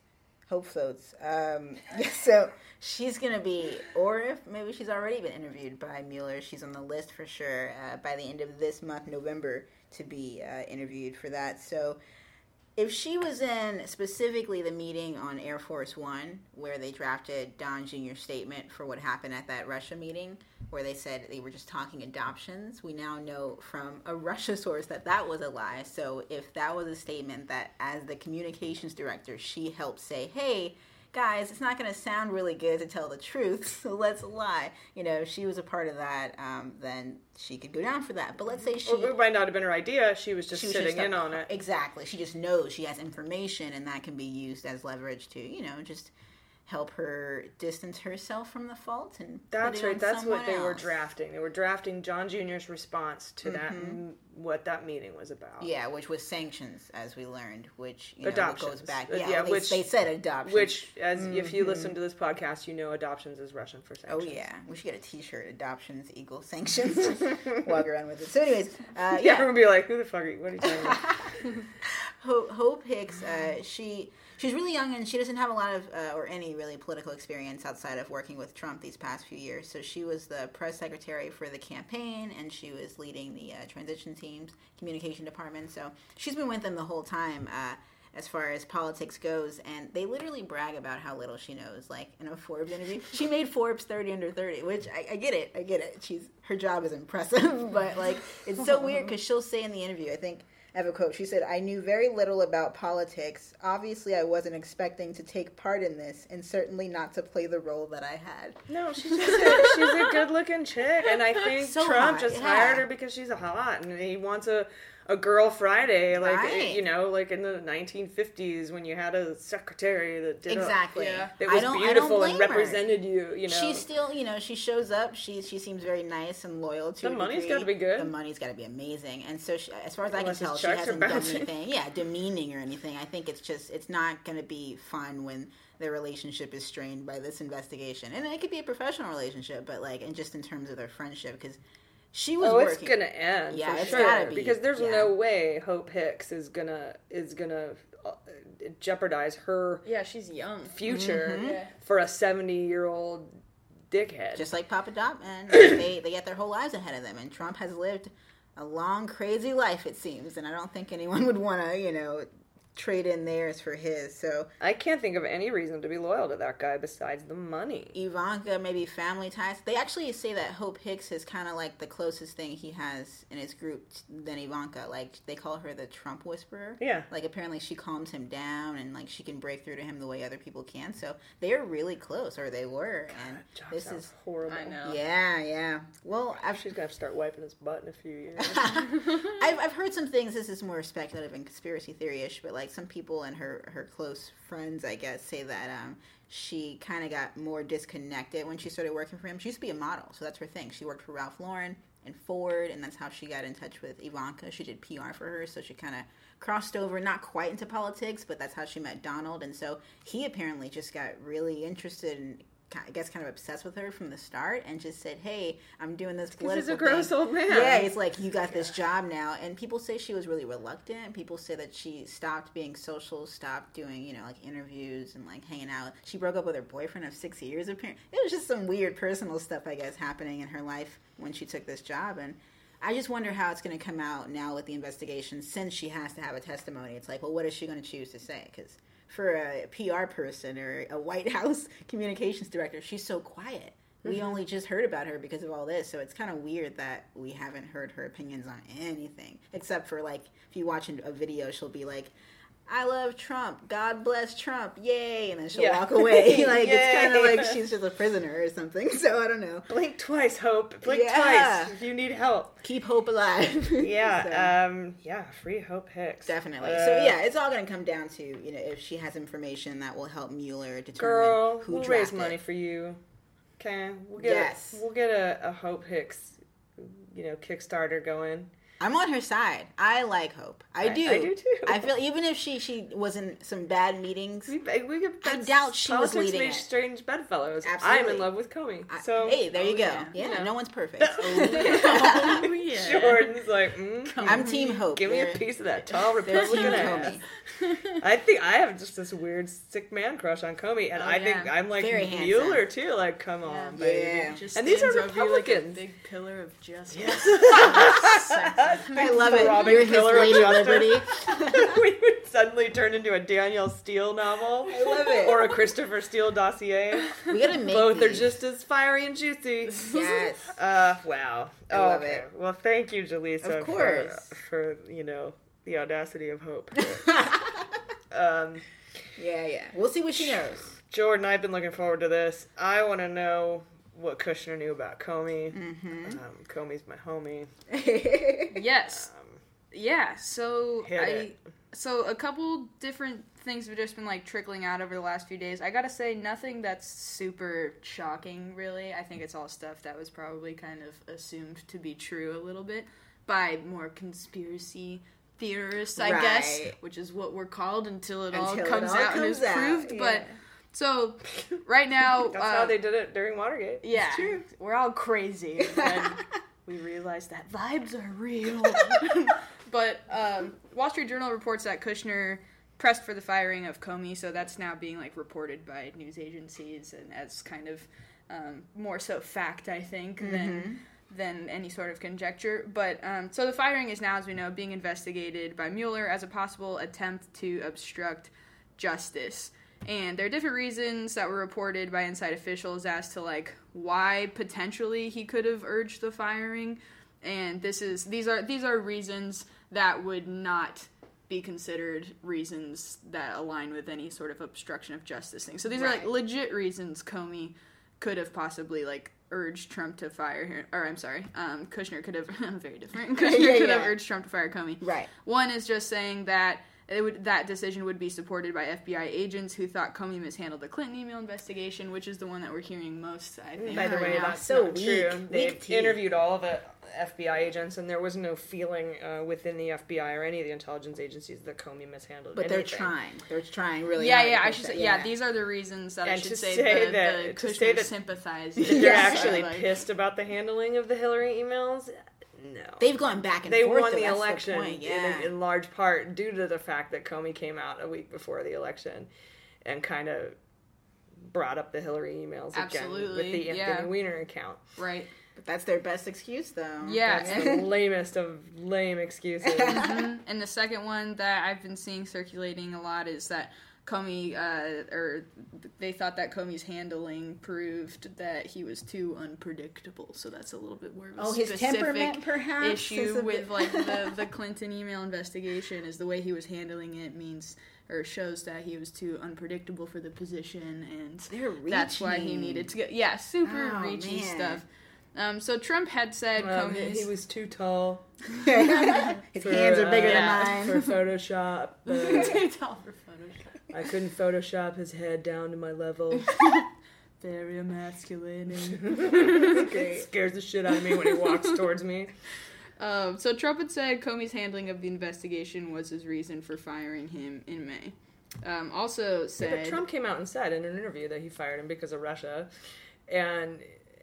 Hope floats. Um, (laughs) (laughs) so she's gonna be, or if maybe she's already been interviewed by Mueller. She's on the list for sure uh, by the end of this month, November, to be uh, interviewed for that. So if she was in specifically the meeting on Air Force One, where they drafted Don Jr.'s statement for what happened at that Russia meeting, where they said they were just talking adoptions, we now know from a (laughs) Russia source that that was a lie. So if that was a statement that, as the communications director, she helped say, hey, guys, it's not going to sound really good to tell the truth, (laughs) so let's lie. You know, if she was a part of that, um, then she could go down for that. But let's say she. Well, it might not have been her idea. She was just She was sitting just a- in on it. Exactly. She just knows she has information, and that can be used as leverage to, you know, just help her distance herself from the fault and. That's right. That's what they were drafting. They were drafting John Jr.'s response to that, m- what that meeting was about. Yeah, which was sanctions, as we learned, which you know goes back. Uh, Yeah, yeah, they, which- they said adoption. Which, as if you listen to this podcast, you know adoptions is Russian for sanctions Oh yeah, we should get a T-shirt. Adoptions equal (laughs) sanctions. Walk around with it. So, anyways, (laughs) uh, Yeah, yeah, everyone be like, "Who the fuck are you? What are you talking about?" (laughs) Hope, Hope Hicks, uh, she she's really young and she doesn't have a lot of uh, or any really political experience outside of working with Trump these past few years. So she was the press secretary for the campaign and she was leading the uh, transition team's communication department. So she's been with them the whole time. Uh, as far as politics goes, and they literally brag about how little she knows. Like in a Forbes interview, she made Forbes thirty under thirty, which I, I get it, I get it. She's her job is impressive, (laughs) but like it's so weird because she'll say in the interview, I think I have a quote. She said, I knew very little about politics. Obviously, I wasn't expecting to take part in this, and certainly not to play the role that I had. No, she's just a, she's a good looking chick, and I (laughs) think So Trump hot, just yeah. hired her because she's a hot, and he wants a a girl Friday, like eh, Right. you know, like in the 1950s when you had a secretary that did a- Exactly. Yeah. that I was don't- I don't beautiful and blame her. represented you. You know, She's still, you know, she shows up. She she seems very nice and loyal to. You. The money's gotta be good. The money's got to be amazing. And so, she, as far as I can tell, she hasn't done anything, yeah, demeaning or anything. I think it's just it's not going to be fun when their relationship is strained by this investigation. And it could be a professional relationship, but like, and just in terms of their friendship, because she was oh, working. it's gonna end Yeah, for it's sure gotta be, because there's yeah. no way Hope Hicks is gonna is gonna uh, jeopardize her Yeah, she's young. future Yeah. for a 70 year old dickhead. just like Papa Dot, man. (clears throat) they they get their whole lives ahead of them, and Trump has lived a long, crazy life. It seems, and I don't think anyone (laughs) would want to, you know, trade in theirs for his. So I can't think of any reason to be loyal to that guy besides the money. Ivanka, maybe family ties. They actually say that Hope Hicks is kind of like the closest thing he has in his group than Ivanka. Like they call her the Trump whisperer. Yeah. Like apparently she calms him down and like she can break through to him the way other people can. So they're really close, or they were. and this is horrible. I know. Yeah, yeah. Well, I've, She's gonna have to start wiping his butt in a few years. (laughs) I've, I've heard some things. This is more speculative and conspiracy theory-ish, but like some people and her her close friends, I guess, say that um, she kind of got more disconnected when she started working for him. She used to be a model, so that's her thing. She worked for Ralph Lauren and Ford, and that's how she got in touch with Ivanka. She did PR for her, so she kind of crossed over, not quite into politics, but that's how she met Donald. And so he apparently just got really interested in. I guess kind of obsessed with her from the start, and just said, "Hey, I'm doing this political." he's a gross thing." old man. Yeah, it's like you got this job now, and people say she was really reluctant. People say that she stopped being social, stopped doing you know like interviews and like hanging out. She broke up with her boyfriend of six years. Apparently, it was just some weird personal stuff I guess happening in her life when she took this job, and I just wonder how it's going to come out now with the investigation since she has to have a testimony. It's like, well, what is she going to choose to say? Because for a PR person or a White House (laughs) communications director, she's so quiet. We Mhm. only just heard about her because of all this, so it's kind of weird that we haven't heard her opinions on anything except for like if you watch a video, she'll be like, "I love Trump, God bless Trump, yay," and then she'll Yeah. walk away. (laughs) like it's kind of like she's just a prisoner or something. (laughs) So I don't know. Blink twice, Hope. Blink Yeah. twice if you need help. Keep hope alive. (laughs) Yeah, um, yeah, free Hope Hicks. Definitely. Uh, so yeah, it's all going to come down to you know if she has information that will help Mueller determine girl, who we'll raise drafted. money for you. Okay, we'll get Yes. a, we'll get a, a Hope Hicks, you know, Kickstarter going. I'm on her side. I like Hope. I I- do. I do too. I feel even if she she was in some bad meetings, We, we could, I doubt she was politics leading make it. strange bedfellows. I'm in love with Comey. So hey, there you oh, go. Yeah, Yeah, you know. no one's perfect. (laughs) Oh, yeah. (laughs) Jordan's like, mm, I'm Team Hope. Give me a They're- piece of that (laughs) tall they're Republican Team ass. Comey. I think I have just this weird sick man crush on Comey, and Oh, I think. I'm like Very handsome. Mueller too. Like, come on, baby. Yeah. And these are stands over you like a Republicans. big pillar of justice. I love it. Throbbing You're his pillar of Lady justice. Liberty. (laughs) (laughs) we would suddenly turn into a Danielle Steel novel. I love it. Or a Christopher Steele dossier. We gotta make Both are just as fiery and juicy. Yes. (laughs) Uh, wow. I love okay. it. Well, thank you, Jaleesa, Of course. For, for, you know, the audacity of hope. um, Yeah, yeah. We'll see what she knows. Jordan, I've been looking forward to this. I want to know what Kushner knew about Comey. Mm-hmm. Um, Comey's my homie. (laughs) yes. Yeah. So I. it. So a couple different things have just been like trickling out over the last few days. I gotta say, nothing that's super shocking, really. I think it's all stuff that was probably kind of assumed to be true a little bit by more conspiracy theorists, I guess, which is what we're called until it all Until it comes all out and is out, proved. yeah. But so right now, (laughs) That's uh, how they did it during Watergate. yeah, It's true. we're all crazy. And (laughs) we realize that vibes are real. (laughs) but um, Wall Street Journal reports that Kushner pressed for the firing of Comey, so that's now being like reported by news agencies and as kind of um, more so fact, I think, than than any sort of conjecture. But um, so the firing is now, as we know, being investigated by Mueller as a possible attempt to obstruct justice. And there are different reasons that were reported by inside officials as to like why potentially he could have urged the firing. And this is these are these are reasons that would not be considered reasons that align with any sort of obstruction of justice thing. So these are like legit reasons Comey could have possibly like urged Trump to fire him. Or I'm sorry, um, Kushner could have (laughs) very different. (laughs) Kushner Yeah, could have urged Trump to fire Comey. Right. One is just saying that would that decision would be supported by FBI agents who thought Comey mishandled the Clinton email investigation, which is the one that we're hearing most. I think. By the right way, now. that's So weak. true. They Weak interviewed all the FBI agents, and there was no feeling uh, within the FBI or any of the intelligence agencies that Comey mishandled. It. But they're trying. They're trying really yeah, hard. yeah, I should say, yeah. these are the reasons that I should say, say the, that- the to say Kushner that- sympathizes. They're Yes. actually (laughs) Like- pissed about the handling of the Hillary emails. No. They've gone back and they forth. won the election point, in, Yeah. in large part due to the fact that Comey came out a week before the election and kind of brought up the Hillary emails again with the Anthony yeah. Weiner account. right. But that's their best excuse, though. Yeah, That's the (laughs) lamest of lame excuses. (laughs) Mhm. And the second one that I've been seeing circulating a lot is that Comey, uh, or they thought that Comey's handling proved that he was too unpredictable. So that's a little bit more of a Oh, his temperament, perhaps, issue a with bit- like the (laughs) the Clinton email investigation. Is the way he was handling it means or shows that he was too unpredictable for the position, and They're that's why he needed to get yeah super Oh, reachy man. stuff. Um, so Trump had said Um, Comey's he was too tall. (laughs) His hands are bigger Yeah. than mine For. Photoshop. (laughs) Uh, too tall for Photoshop. I couldn't Photoshop his head down to my level. (laughs) Very emasculating. (laughs) It scares the shit out of me when he walks towards me. Um, so Trump had said Comey's handling of the investigation was his reason for firing him in May. Um, also Yeah, said but Trump came out and said in an interview that he fired him because of Russia, and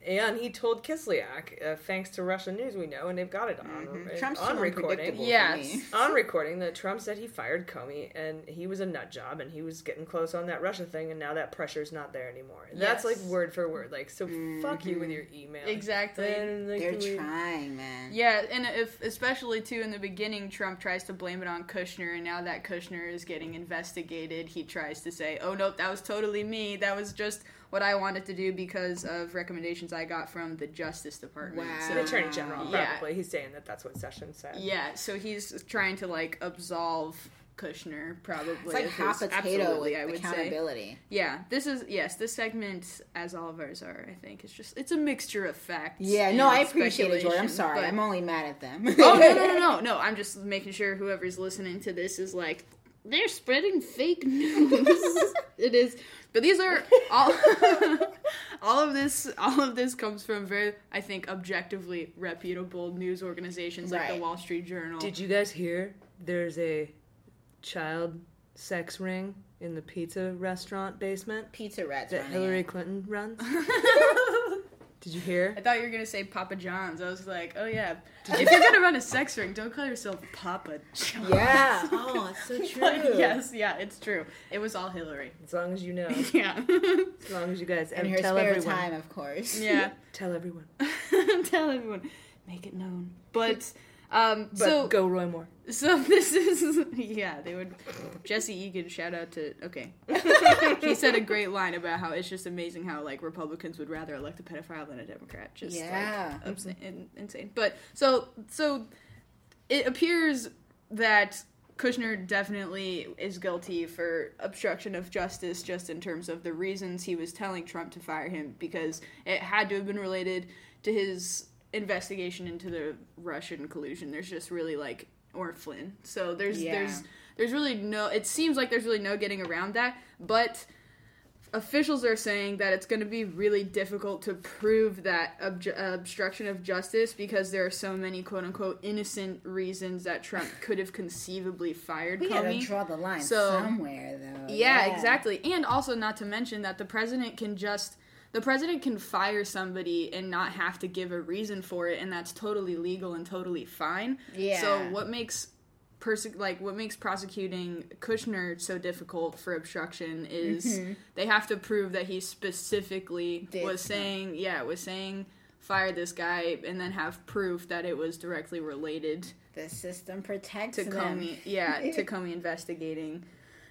and he told Kislyak, uh, thanks to Russian news, we know, and they've got it on Mm-hmm. Trump's on too recording. Yes. (laughs) on recording that Trump said he fired Comey and he was a nut job and he was getting close on that Russia thing and now that pressure's not there anymore. That's like word for word. Like so, fuck you with your email. Exactly. And, like, They're we- trying, man. Yeah, and if especially too in the beginning, Trump tries to blame it on Kushner, and now that Kushner is getting investigated, he tries to say, "Oh nope, that was totally me. That was just what I wanted to do because of recommendations I got from the Justice Department." Wow. So the attorney general Yeah. probably. He's saying that that's what Sessions said. Yeah, so he's trying to like absolve Kushner, probably. It's like of hot potato absolutely, with I would say. accountability. Yeah, this is yes, this segment, as all of ours are, I think, it's just it's a mixture of facts. Yeah, no, I appreciate it, George. I'm sorry. but- I'm only mad at them. oh no, no, no, no, (laughs) no! I'm just making sure whoever's listening to this is like they're spreading fake (laughs) news. it is, but these are all. (laughs) all of this, all of this comes from very, I think, objectively reputable news organizations like the Wall Street Journal. Did you guys hear? There's a child sex ring in the pizza restaurant basement Pizza rats. that Hillary it. Clinton runs. (laughs) (laughs) Did you hear? I thought you were gonna say Papa John's. I was like, oh yeah. if you're gonna run a sex ring, don't call yourself Papa John's. Yeah. (laughs) (laughs) Oh, it's so true. But yes, yeah, it's true. It was all Hillary. As long as you know. (laughs) Yeah. As long as you guys In and her tell spare everyone. time, of course. yeah. Tell everyone. Tell everyone. Make it known. But um But so go Roy Moore. so (laughs) this is yeah, they would Jesse Egan shout out to okay. (laughs) he said a great line about how it's just amazing how like Republicans would rather elect a pedophile than a Democrat. Just Yeah. like in- insane. But so so it appears that Kushner definitely is guilty for obstruction of justice just in terms of the reasons he was telling Trump to fire him because it had to have been related to his investigation into the Russian collusion. There's just really like or Flynn. So there's Yeah. there's there's really no it seems like there's really no getting around that, but officials are saying that it's going to be really difficult to prove that obj- obstruction of justice because there are so many quote unquote innocent reasons that Trump could have conceivably fired We gotta draw the line So- somewhere, though. Yeah, exactly. And also not to mention that the president can just the president can fire somebody and not have to give a reason for it and that's totally legal and totally fine. Yeah. So what makes perse- like what makes prosecuting Kushner so difficult for obstruction is Mhm. they have to prove that he specifically Did was saying, yeah, was saying fire this guy and then have proof that it was directly related The system protects to them. Comey, yeah, to (laughs) Comey investigating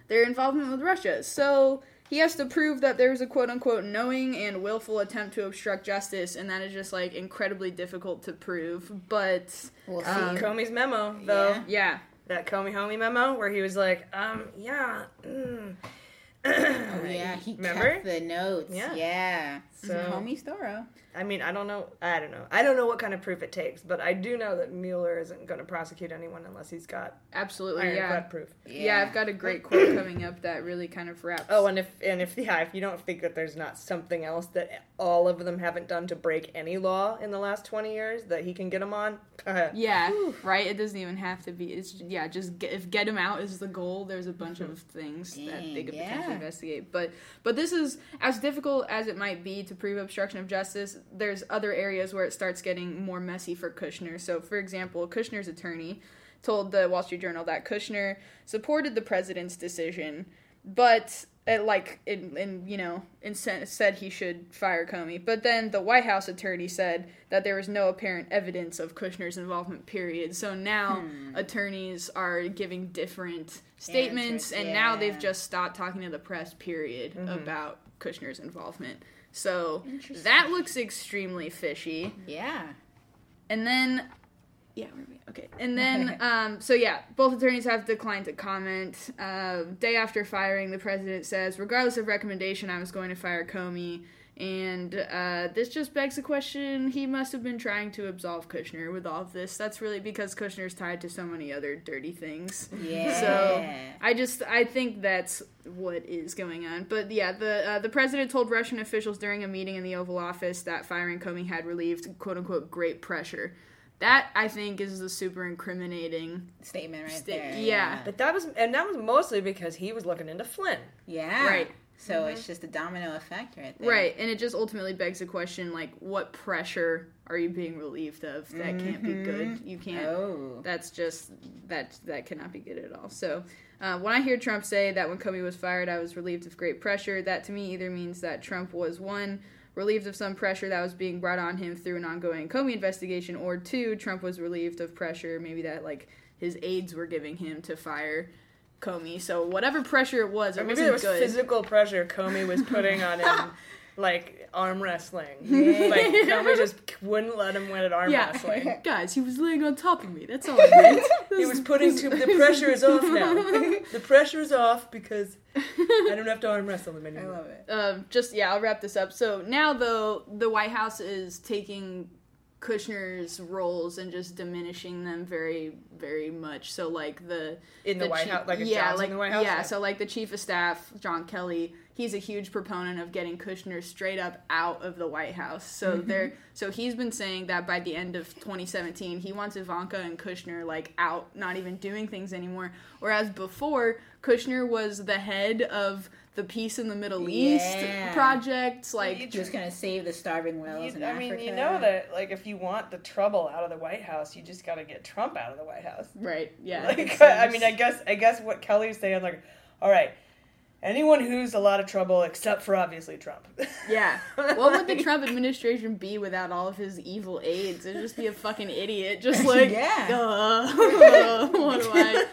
their involvement with Russia. So he has to prove that there's a quote unquote knowing and willful attempt to obstruct justice, and that is just like incredibly difficult to prove. But We'll see. um, Comey's memo, though. Yeah. yeah, That Comey homie memo where he was like, um, yeah. Mm. (clears throat) Oh, yeah, he Remember? kept the notes. Yeah. Yeah. So- homie's thorough. I mean, I don't know. I don't know. I don't know what kind of proof it takes, but I do know that Mueller isn't going to prosecute anyone unless he's got absolutely, yeah. proof. yeah, I've got a great quote coming up that really kind of wraps. Oh, and if and if yeah, if you don't think that there's not something else that all of them haven't done to break any law in the last twenty years that he can get them on, (laughs) Yeah, right. It doesn't even have to be. It's yeah, just get, if get him out is the goal. There's a bunch of mm-hmm. things that they could yeah. potentially investigate. But but this is as difficult as it might be to prove obstruction of justice. There's other areas where it starts getting more messy for Kushner. So for example, Kushner's attorney told the Wall Street Journal that Kushner supported the president's decision but it, like in, in you know in said he should fire Comey. But then the White House attorney said that there was no apparent evidence of Kushner's involvement. Period. So now Hmm. attorneys are giving different statements, and now they've just stopped talking to the press. Period Mhm. about Kushner's involvement. So that looks extremely fishy. Yeah. And then, yeah, where are we? Okay. And then, (laughs) um, so yeah, both attorneys have declined to comment. Uh, day after firing, the president says, regardless of recommendation, I was going to fire Comey. And uh, this just begs the question he must have been trying to absolve Kushner with all of this. That's really because Kushner's tied to so many other dirty things. Yeah. So I just I think that's what is going on. But yeah, the uh, the president told Russian officials during a meeting in the Oval Office that firing Comey had relieved quote unquote great pressure. That I think is a super incriminating statement right sta- there. Yeah. But that was, and that was mostly because he was looking into Flynn. Yeah. Right. So Mhm. it's just a domino effect right there. Right, and it just ultimately begs the question like what pressure are you being relieved of? That can't be good. Mhm. You can't Oh. That's just that that cannot be good at all. So uh, when I hear Trump say that when Comey was fired, I was relieved of great pressure, that to me either means that Trump was one relieved of some pressure that was being brought on him through an ongoing Comey investigation, or two, Trump was relieved of pressure, maybe that like his aides were giving him to fire Comey. So whatever pressure it was, Or it maybe wasn't there was good. physical pressure Comey was putting on him, (laughs) like arm wrestling. (laughs) Like Comey just wouldn't let him win at arm yeah, wrestling. (laughs) guys, he was laying on top of me. That's all I meant. He was putting too, the pressure is off now. the pressure is off because I don't have to arm wrestle him anymore. I love it. um, just yeah, I'll wrap this up. So now though, the White House is taking Kushner's roles and just diminishing them very, very much. So like the In the the White chief- House- like yeah, like the White House? yeah. So like the chief of staff, John Kelly, he's a huge proponent of getting Kushner straight up out of the White House. So Mhm. they're so he's been saying that by the end of 2017, he wants Ivanka and Kushner like out, not even doing things anymore. Whereas before, Kushner was the head of the Peace in the Middle East Yeah. project. Like just gonna save the starving whales in I Africa. mean, you know that like if you want the trouble out of the White House, you just got to get Trump out of the White House. Right. Yeah. Like, I mean, I guess I guess what Kelly's saying, like, all right, anyone who's a lot of trouble except for obviously Trump. (laughs) Yeah. What would the Trump administration be without all of his evil aides? It'd just be a fucking idiot. Just (laughs) like, Yeah. uh, (laughs) what do I?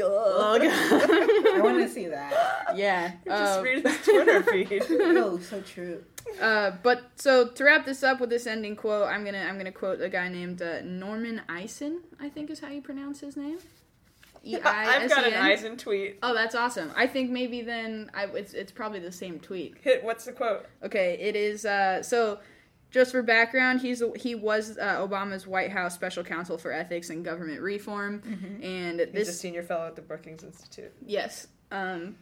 Oh, I want to see that. Yeah. Just um, read his Twitter feed. oh, so true. Uh, but so to wrap this up with this ending quote, I'm gonna I'm gonna quote a guy named uh, Norman Eisen. I think is how you pronounce his name. (laughs) E I I've got an. Eisen tweet. Oh, that's awesome. I think maybe then I, it's it's probably the same tweet. Hit. What's the quote? Okay, it is. Uh, so, just for background, he's he was uh, Obama's White House Special Counsel for Ethics and Government Reform, and He's a senior fellow at the Brookings Institute. yes, um,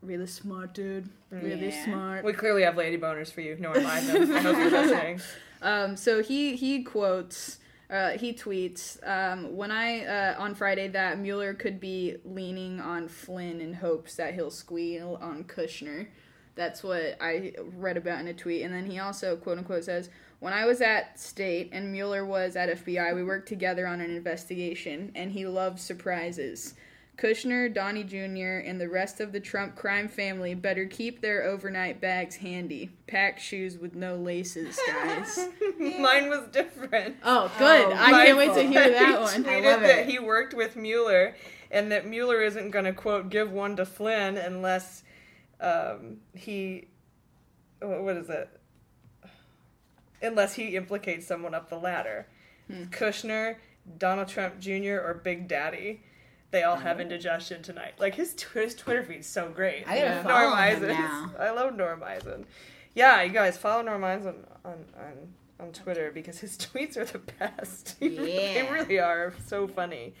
really smart dude, really Yeah. smart. We clearly have lady boners for you. No one them. I hope you're (laughs) listening. Um, so he he quotes. Uh, he tweets um, when I uh, on Friday that Mueller could be leaning on Flynn in hopes that he'll squeal on Kushner. That's what I read about in a tweet. And then he also quote unquote says, "When I was at State and Mueller was at FBI, we worked together on an investigation, and he loved surprises." Kushner, Donnie Jr., and the rest of the Trump crime family better keep their overnight bags handy. Pack shoes with no laces, guys. (laughs) Mine was different. Oh, good. I can't wait to hear that (laughs) He one. tweeted I love that it. he worked with Mueller, and that Mueller isn't going to quote give one to Flynn unless um, he, what is it? Unless he implicates someone up the ladder, Hmm. Kushner, Donald Trump Jr., or Big Daddy. They all have uh-huh. indigestion tonight. Like his, tw- his Twitter feed's so great. I gotta Norm follow him Eisen. now. I love Norm Eisen. Yeah, you guys follow Norm Eisen on, on, on Twitter because his (laughs) tweets are the best. (laughs) Yeah. they really are so funny.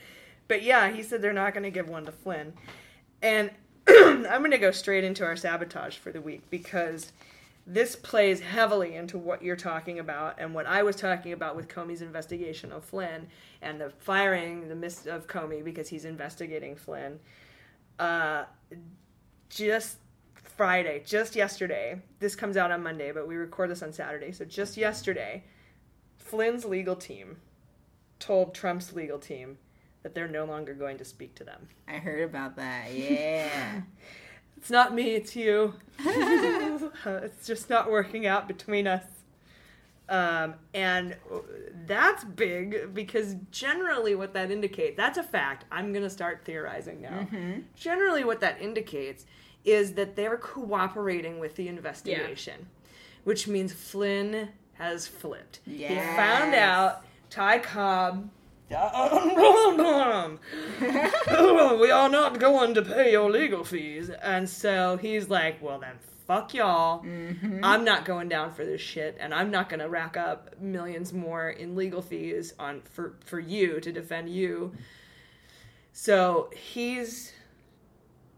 But yeah, he said they're not going to give one to Flynn. And (clears throat) I'm going to go straight into our sabotage for the week because this plays heavily into what you're talking about and what I was talking about with Comey's investigation of Flynn and the firing the miss of Comey because he's investigating Flynn. Uh, just Friday, just yesterday. This comes out on Monday, but we record this on Saturday. So just yesterday, Flynn's legal team told Trump's legal team that they're no longer going to speak to them. I heard about that. Yeah. (laughs) It's not me, it's you. (laughs) it's just not working out between us. Um, and that's big because generally what that indicates, that's a fact. I'm going to start theorizing now. Generally, what that indicates is that they're cooperating with the investigation, which means Flynn has flipped. He found out Ty Cobb. (laughs) we are not going to pay your legal fees. And so he's like, well, then fuck y'all. Mm-hmm. I'm not going down for this shit, and I'm not going to rack up millions more in legal fees on for, for you to defend you. So he's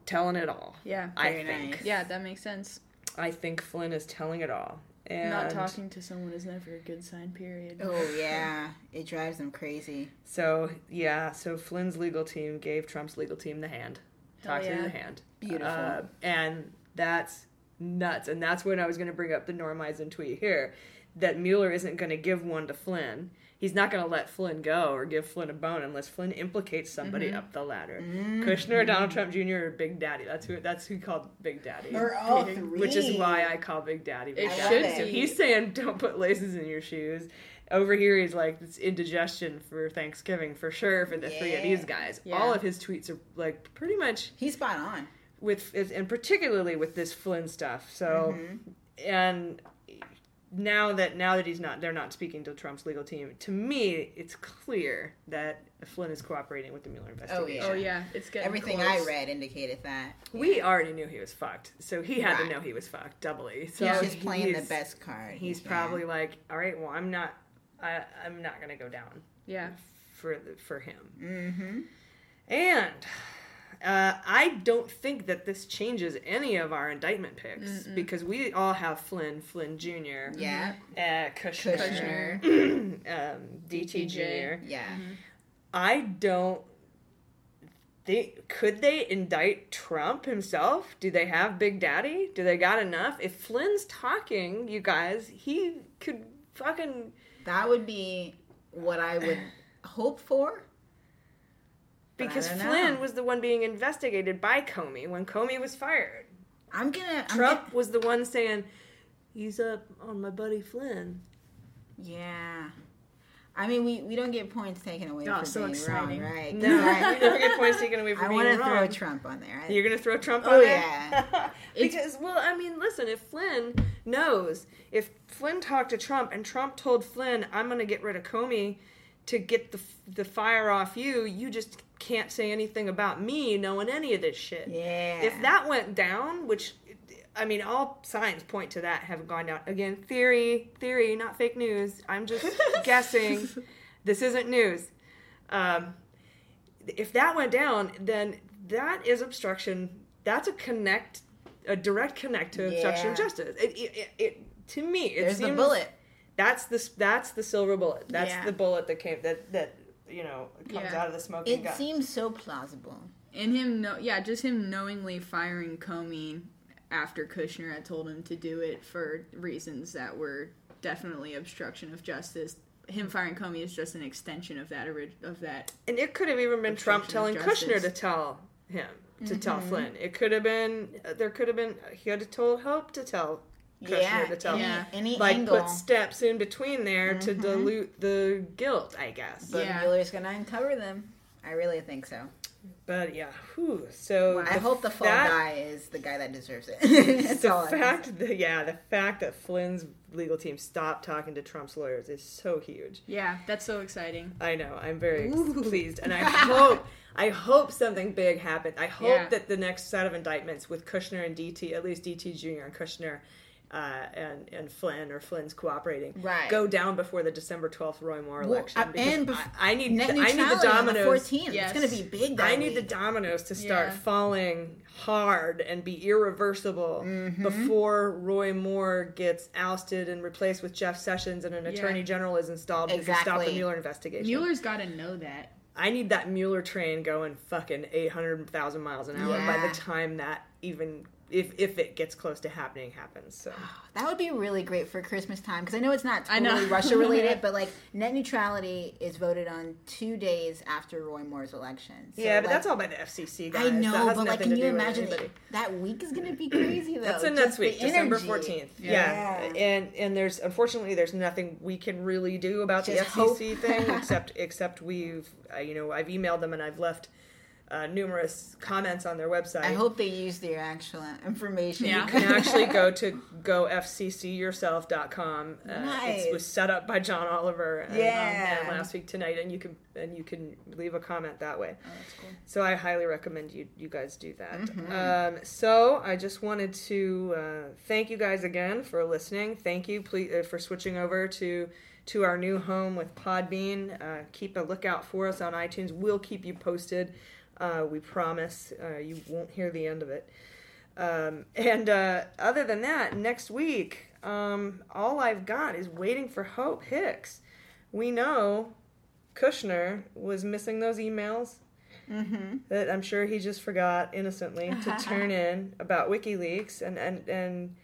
telling it all. Yeah. I Very think. nice. Yeah, that makes sense. I think Flynn is telling it all. And Not talking to someone is never a good sign, period. Oh (laughs) yeah, it drives them crazy. So yeah, so Flynn's legal team gave Trump's legal team the hand, Hell yeah. the hand, Beautiful. Uh, and that's nuts. And that's when I was going to bring up the Norm Eisen tweet here, that Mueller isn't going to give one to Flynn. He's not going to let Flynn go or give Flynn a bone unless Flynn implicates somebody Mm-hmm. up the ladder. Kushner, Donald Trump Jr., or Big Daddy. That's who. That's who called Big Daddy. Or all (laughs) three. Which is why I call Big Daddy. Big It Daddy. should So he's saying don't put laces in your shoes. Over here, he's like it's indigestion for Thanksgiving for sure for the three of these guys. Yeah. All of his tweets are like pretty much He's spot on. with, and particularly with this Flynn stuff. So, and now that now that he's not, they're not speaking to Trump's legal team. To me, it's clear that Flynn is cooperating with the Mueller investigation. Oh yeah, it's getting Everything close. I read indicated that. We already knew he was fucked, so he had Right. to know he was fucked doubly. So He's just playing the best card. He's Yeah. probably like, all right, well, I'm not, I, I'm not gonna go down Yeah. for the, for him. Mm-hmm. And uh, I don't think that this changes any of our indictment picks because we all have Flynn, Flynn Jr., Yeah. uh, Kushner, Kushner. (clears throat) um, DT DTJ. Jr. Yeah. I don't. They could they indict Trump himself? Do they have Big Daddy? Do they got enough? If Flynn's talking, you guys, he could fucking That would be what I would hope for. I because don't know. Flynn was the one being investigated by Comey when Comey was fired. I'm gonna I'm Trump was the one saying, "He's up on my buddy Flynn." yeah. I mean, we, we don't get points taken away Oh, for so being exciting. wrong, right? No, I, you never get points taken away (laughs) for I being want to wrong. throw Trump on there. I- You're gonna throw Trump Oh, on there? yeah. (laughs) because well, I mean, listen, if Flynn knows, if Flynn talked to Trump and Trump told Flynn, "I'm gonna get rid of Comey to get the the fire off you," you just can't say anything about me knowing any of this shit. Yeah. If that went down, which I mean, all signs point to that have gone down. Again, theory, theory, not fake news. I'm just (laughs) guessing. This isn't news. Um, if that went down, then that is obstruction. That's a connect, a direct connect to obstruction of justice. It, it, it, to me, it There's the bullet. That's the that's the silver bullet. That's Yeah. the bullet that came that that you know comes Yeah. out of the smoking It gun. seems so plausible. And him, no, yeah, just him knowingly firing Comey after Kushner had told him to do it for reasons that were definitely obstruction of justice. Him firing Comey is just an extension of that of that. And it could have even been Trump telling Kushner to tell him to tell Mm-hmm. Flynn. It could have been there could have been he had to told Hope to tell Kushner Yeah, to tell any- him. any like angle. Mm-hmm. put steps in between there to dilute the guilt, I guess. But Yeah. Mueller's gonna uncover them. I really think so. But yeah, whew, so I hope the fall that- guy is the guy that deserves it. (laughs) That's the all fact that yeah, the fact that Flynn's legal team stopped talking to Trump's lawyers is so huge. Yeah, that's so exciting. I know. I'm very pleased, and I (laughs) hope I hope something big happens. I hope Yeah. that the next set of indictments with Kushner and DT, at least DT Jr. and Kushner. Uh, and and Flynn or Flynn's cooperating, Right. Go down before the December twelfth Roy Moore Well, election. uh, and bef- I, I need Net I need the the dominoes. 14th. Yes. It's gonna be big. That I need the dominoes to start Yeah. falling hard and be irreversible Mm-hmm. before Roy Moore gets ousted and replaced with Jeff Sessions and an attorney general is installed who can stop the Mueller investigation. Mueller's got to know that. I need that Mueller train going fucking 800,000 miles an hour by the time that even if if it gets close to happening happens. So (sighs) That would be really great for Christmas time because I know it's not I know. totally Russia related, (laughs) but like net neutrality is voted on two days after Roy Moore's election. So, yeah, but like, that's all by the FCC. Guys. I know, has but like, can you imagine anybody. that week is going to be (clears throat) crazy though? That's in Just next week, December fourteenth. Yeah. Yeah. and and there's unfortunately there's nothing we can really do about Just the. FCC thing (laughs) except except we've uh, you know I've emailed them and I've left uh, numerous comments on their website. I hope they use their actual information. You (laughs) can actually go to gofccyourself.com. Uh, Nice. It was set up by John Oliver and, um, Yeah. and last week tonight, and you can and you can leave a comment that way. Oh, that's cool. So I highly recommend you you guys do that. Mhm. Um, so I just wanted to uh, thank you guys again for listening. Thank you please, uh, for switching over to to our new home with Podbean. Uh, keep a lookout for us on iTunes. We'll keep you posted. Uh, we promise. Uh, you won't hear the end of it. Um, and uh, other than that, next week, um, all I've got is waiting for Hope Hicks. We know Kushner was missing those emails Mm-hmm. that I'm sure he just forgot innocently to (laughs) turn in about WikiLeaks, and and and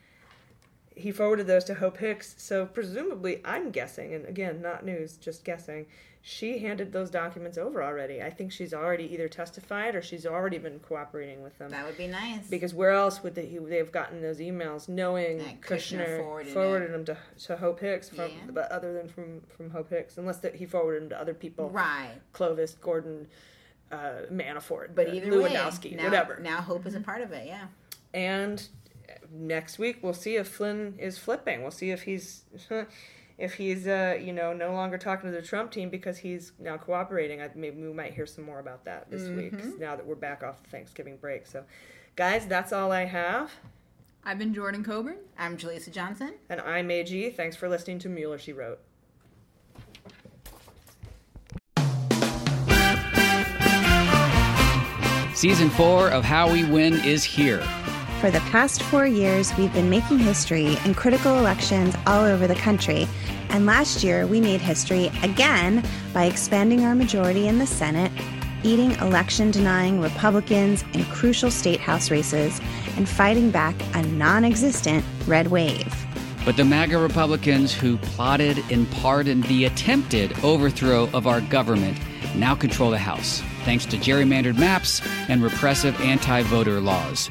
he forwarded those to Hope Hicks. So presumably, I'm guessing, and again, not news, just guessing. She handed those documents over already. I think she's already either testified or she's already been cooperating with them. That would be nice. Because where else would they, they have gotten those emails, knowing That Kushner, Kushner forwarded forwarded, them to, to Hope Hicks, from, Yeah. but other than from from Hope Hicks, unless that he forwarded them to other people, Right. Clovis, Gordon, uh, Manafort, But uh, either Lewandowski, way, now, whatever. Now Hope is a part of it. Yeah. And next week we'll see if Flynn is flipping. We'll see if he's (laughs) if he's uh, you know no longer talking to the Trump team because he's now cooperating. I, maybe we might hear some more about that this week Mhm. now that we're back off the Thanksgiving break. So, guys, that's all I have. I've been Jordan Coburn. I'm Jaleesa Johnson. And I'm AG. Thanks for listening to Mueller, She Wrote. Season four of How We Win is here. For the past four years, we've been making history in critical elections all over the country. And last year, we made history again by expanding our majority in the Senate, eating election denying Republicans in crucial state house races, and fighting back a non existent red wave. But the MAGA Republicans who plotted and pardoned the attempted overthrow of our government now control the House, thanks to gerrymandered maps and repressive anti voter laws.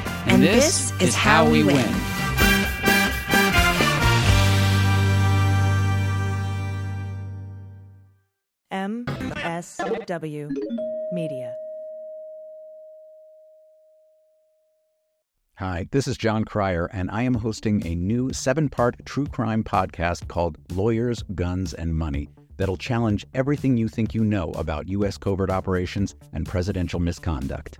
And, this, is how we win. MSW Media. Hi, this is Jon Cryer, and I am hosting a new seven part true crime podcast called Lawyers, Guns, and Money that'll challenge everything you think you know about U.S. covert operations and presidential misconduct.